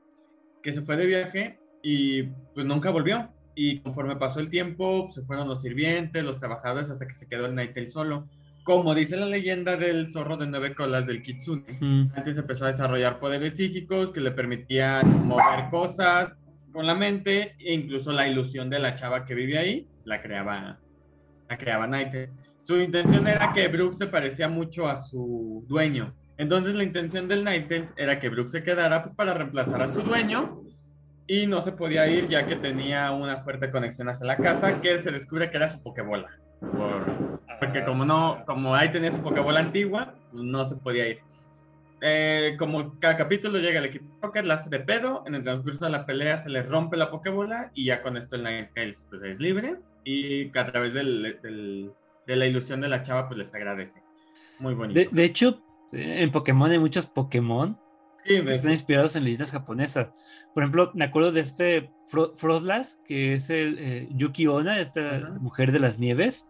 Speaker 3: que se fue de viaje y pues nunca volvió. Y conforme pasó el tiempo, se fueron los sirvientes, los trabajadores, hasta que se quedó el Ninetales solo. Como dice la leyenda del zorro de nueve colas del Kitsune.
Speaker 1: Mm.
Speaker 3: Antes empezó a desarrollar poderes psíquicos que le permitían mover cosas con la mente e incluso la ilusión de la chava que vive ahí la creaba la creaba. Su intención era que Brooke se parecía mucho a su dueño. Entonces la intención del Ninetales era que Brooke se quedara pues, para reemplazar a su dueño y no se podía ir ya que tenía una fuerte conexión hacia la casa que se descubre que era su pokebola. Por, porque como no, como ahí tenía su Pokébola antigua, no se podía ir. Eh, como cada capítulo llega el equipo Rocket, la hace de pedo, en el transcurso de la pelea se le rompe la Pokébola y ya con esto el Ninetales pues es libre y a través del- de la ilusión de la chava pues les agradece. Muy bonito.
Speaker 1: De, de hecho, eh, en Pokémon hay muchos Pokémon
Speaker 3: Sí,
Speaker 1: que están inspirados en leyendas japonesas. Por ejemplo, me acuerdo de este Fro- que es el eh, Yuki Onna, esta mujer de las nieves.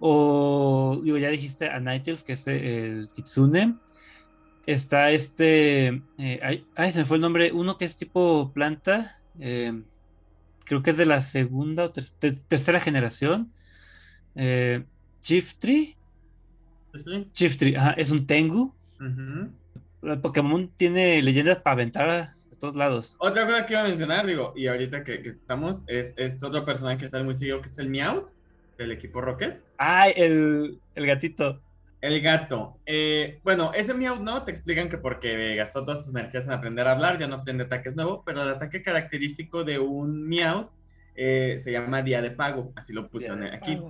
Speaker 1: O, digo, ya dijiste a Ninetales, que es el Kitsune. Está este. eh, ay, ay, se me fue el nombre. Uno que es tipo planta. eh, creo que es de la segunda o ter- ter- tercera generación. Eh, Chiftry.
Speaker 3: sí.
Speaker 1: Chiftry, ajá, es un Tengu. El Pokémon tiene leyendas para aventar a, todos lados.
Speaker 3: Otra cosa que iba a mencionar, digo, y ahorita que, que estamos, es, es otro personaje que sale muy seguido, que es el Meowth, del equipo Rocket.
Speaker 1: ¡Ay, el, el gatito!
Speaker 3: El gato. Eh, bueno, ese Meowth no, te explican que porque gastó todas sus energías en aprender a hablar, ya no aprende ataques nuevos, pero el ataque característico de un Meowth eh, se llama Día de Pago, así lo pusieron aquí.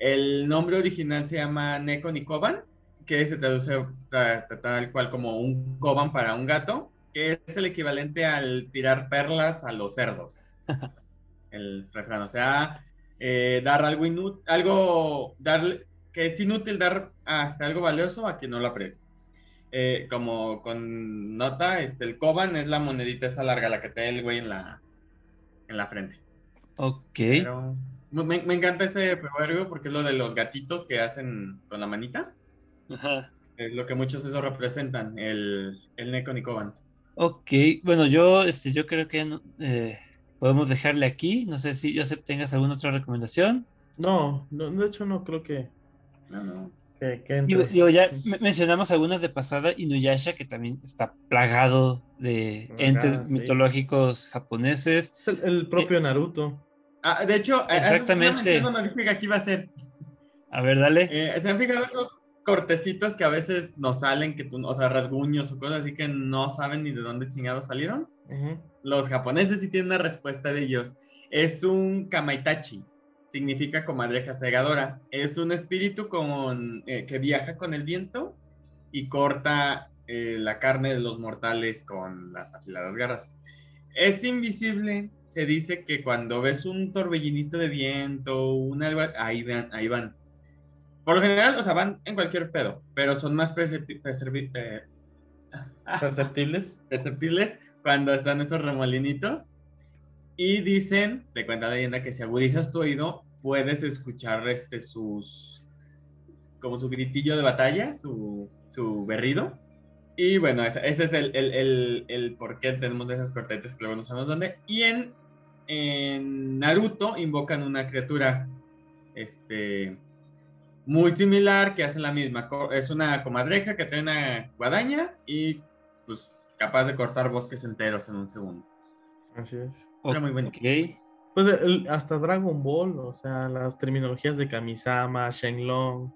Speaker 3: El nombre original se llama Neko Nikoban, que se traduce ta- ta- tal cual como un Koban para un gato, que es el equivalente al tirar perlas a los cerdos. El refrán, o sea, eh, dar algo inútil, algo, dar, que es inútil dar hasta algo valioso a quien no lo aprecia. Eh, como con nota, este, el Koban es la monedita esa larga, la que trae el güey en la, en la frente.
Speaker 1: Ok.
Speaker 3: Pero me, me encanta ese proverbio porque es lo de los gatitos que hacen con la manita.
Speaker 1: Ajá.
Speaker 3: Es lo que muchos eso representan, el, el Neko Nikoban.
Speaker 1: Ok, bueno, yo, este, yo creo que eh, podemos dejarle aquí. No sé si Joseph tengas alguna otra recomendación.
Speaker 2: No, no, de hecho no creo que,
Speaker 3: No, no.
Speaker 2: que, que entre.
Speaker 1: Digo, digo, ya me- mencionamos algunas de pasada, Inuyasha, que también está plagado de entes
Speaker 2: sí.
Speaker 1: mitológicos japoneses.
Speaker 2: El, el propio Naruto.
Speaker 3: Ah, de hecho, eso
Speaker 1: Exactamente.
Speaker 3: dije que aquí va a ser.
Speaker 1: A ver, dale.
Speaker 3: Eh, ¿Se han fijado esos cortecitos que a veces nos salen, que tú, o sea, rasguños o cosas así que no saben ni de dónde chingados salieron?
Speaker 2: Ujú.
Speaker 3: Los japoneses sí tienen una respuesta de ellos. Es un kamaitachi. Significa comadreja segadora. Es un espíritu con, eh, que viaja con el viento y corta eh, la carne de los mortales con las afiladas garras. Es invisible. Se dice que cuando ves un torbellinito de viento, un algo, ahí van, ahí van. Por lo general, o sea, van en cualquier pedo, pero son más percepti- eh,
Speaker 2: Perceptibles.
Speaker 3: perceptibles cuando están esos remolinitos. Y dicen, te cuenta la leyenda, que si agudizas tu oído, puedes escuchar este, sus. como su gritillo de batalla, su, su berrido. Y bueno, ese, ese es el, el, el, el por qué tenemos de esas cortetes que luego no sabemos dónde. Y en, en Naruto invocan una criatura este, muy similar que hace la misma. Es una comadreja que trae una guadaña y pues capaz de cortar bosques enteros en un segundo.
Speaker 2: Así es.
Speaker 3: Era muy.
Speaker 1: Ok.
Speaker 2: Pues el- hasta Dragon Ball, o sea, las terminologías de Kamisama, Shenlong,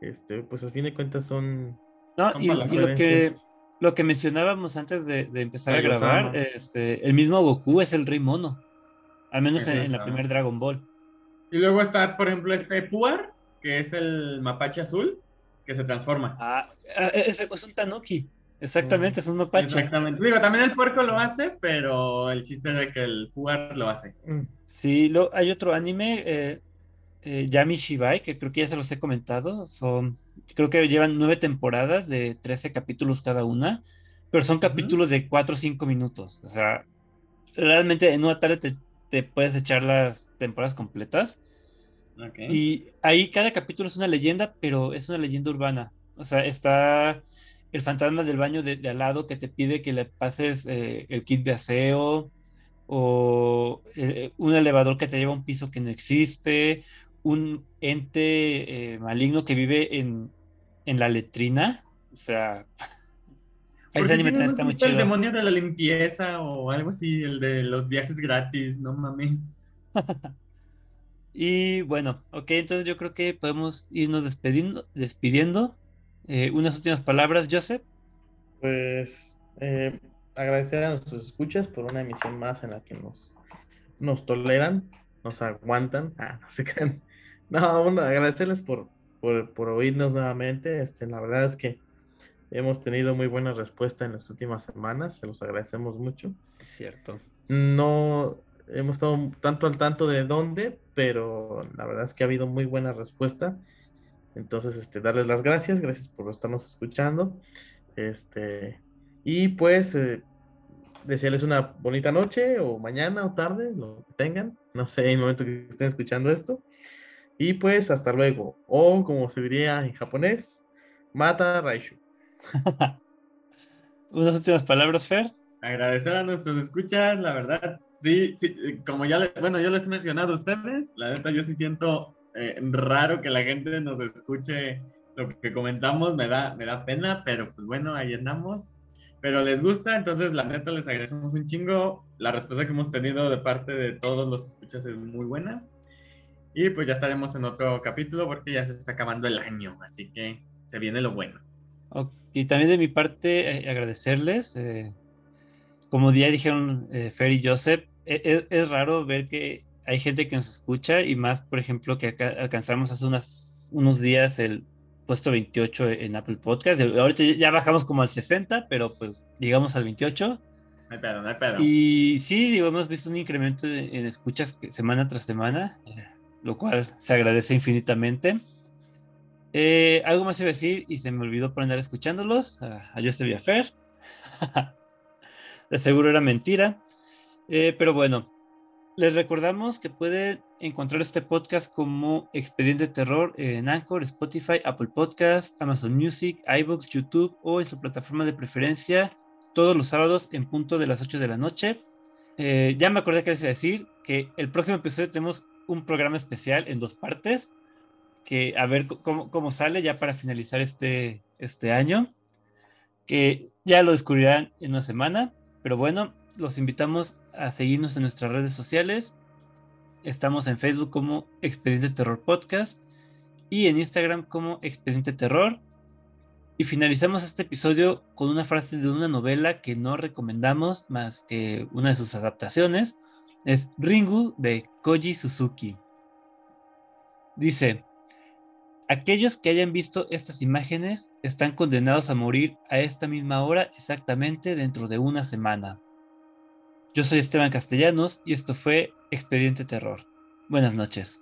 Speaker 2: este, pues al fin de cuentas son
Speaker 1: No, y, lo que lo que mencionábamos antes de, de empezar a grabar, este, el mismo Goku es el rey mono. Al menos en, en la
Speaker 3: Exacto.
Speaker 1: primer Dragon Ball.
Speaker 3: Y luego está, por ejemplo, este Puar, que es el mapache azul, que se transforma.
Speaker 1: Ah, ah, es, es un Tanuki. Exactamente, es un mapache.
Speaker 3: Exactamente. Digo, también el puerco lo hace, pero el chiste es de que el Puar lo hace.
Speaker 2: Mm,
Speaker 1: Sí, lo, hay otro anime, eh, eh, Yami Shibai, que creo que ya se los he comentado. Son, creo que llevan nueve temporadas de 13 capítulos cada una, pero son capítulos de 4 o 5 minutos. O sea, realmente en una tarde te, te puedes echar las temporadas completas. Y ahí cada capítulo es una leyenda, pero es una leyenda urbana. O sea, está el fantasma del baño de, de al lado que te pide que le pases eh, el kit de aseo, o eh, un elevador que te lleva a un piso que no existe, un ente eh, maligno que vive en, en la letrina. O sea,
Speaker 3: ¿Por
Speaker 1: ese anime
Speaker 3: no
Speaker 1: está muy
Speaker 3: el demonio de la limpieza o algo así, el de los viajes gratis, no mames.
Speaker 1: Y bueno, ok, entonces yo creo que podemos irnos despediendo, despidiendo. Eh, unas últimas palabras, Joseph.
Speaker 2: Pues eh, agradecer a nuestros escuchas por una emisión más en la que nos, nos toleran, nos aguantan. Ah, no se crean. No, bueno, agradecerles por, por, por oírnos nuevamente. Este, la verdad es que hemos tenido muy buena respuesta en las últimas semanas, se los agradecemos mucho.
Speaker 1: Sí, cierto.
Speaker 2: No hemos estado tanto al tanto de dónde, pero la verdad es que ha habido muy buena respuesta. Entonces, este, darles las gracias, gracias por estarnos escuchando. Este, y pues eh, desearles una bonita noche o mañana o tarde, lo que tengan, no sé, en el momento que estén escuchando esto. Y pues hasta luego, o como se diría en japonés, mata Raishu.
Speaker 1: Unas últimas palabras, Fer.
Speaker 3: Agradecer a nuestros escuchas, la verdad, sí, sí, eh, como ya, le- bueno, yo les he mencionado a ustedes, la neta yo sí siento eh, raro que la gente nos escuche lo que comentamos, me da, me da pena, pero pues bueno, ahí andamos. Pero les gusta, entonces la neta les agradecemos un chingo. La respuesta que hemos tenido de parte de todos los escuchas es muy buena. Y pues ya estaremos en otro capítulo porque ya se está acabando el año, así que se viene lo bueno.
Speaker 1: Ok, Y también de mi parte, eh, agradecerles. eh, como ya dijeron eh, Fer y Joseph, e- e- es, raro ver que hay gente que nos escucha y más, por ejemplo, que acá alcanzamos hace unas, unos días el puesto 28 en Apple Podcast. Ahorita ya bajamos como al 60, pero pues llegamos al 28.
Speaker 3: No hay pedo, no hay pedo.
Speaker 1: Y sí, digo, hemos visto un incremento en, en escuchas semana tras semana, lo cual se agradece infinitamente. Eh, algo más iba a decir y se me olvidó por andar escuchándolos. A, a Joseph y a Fer. De seguro era mentira. Eh, pero bueno, les recordamos que pueden encontrar este podcast como Expediente Terror en Anchor, Spotify, Apple Podcast, Amazon Music, iBooks, YouTube o en su plataforma de preferencia todos los sábados en punto de las 8 de la noche. Eh, ya me acordé que les iba a decir que el próximo episodio tenemos un programa especial en dos partes, que a ver cómo, cómo sale ya para finalizar este, este año, que ya lo descubrirán en una semana, pero bueno, los invitamos a seguirnos en nuestras redes sociales. Estamos en Facebook como Expediente Terror Podcast y en Instagram como Expediente Terror. Y finalizamos este episodio con una frase de una novela que no recomendamos más que una de sus adaptaciones. Es Ringu de Koji Suzuki. Dice, aquellos que hayan visto estas imágenes están condenados a morir a esta misma hora exactamente dentro de una semana. Yo soy Esteban Castellanos y esto fue Expediente Terror. Buenas noches.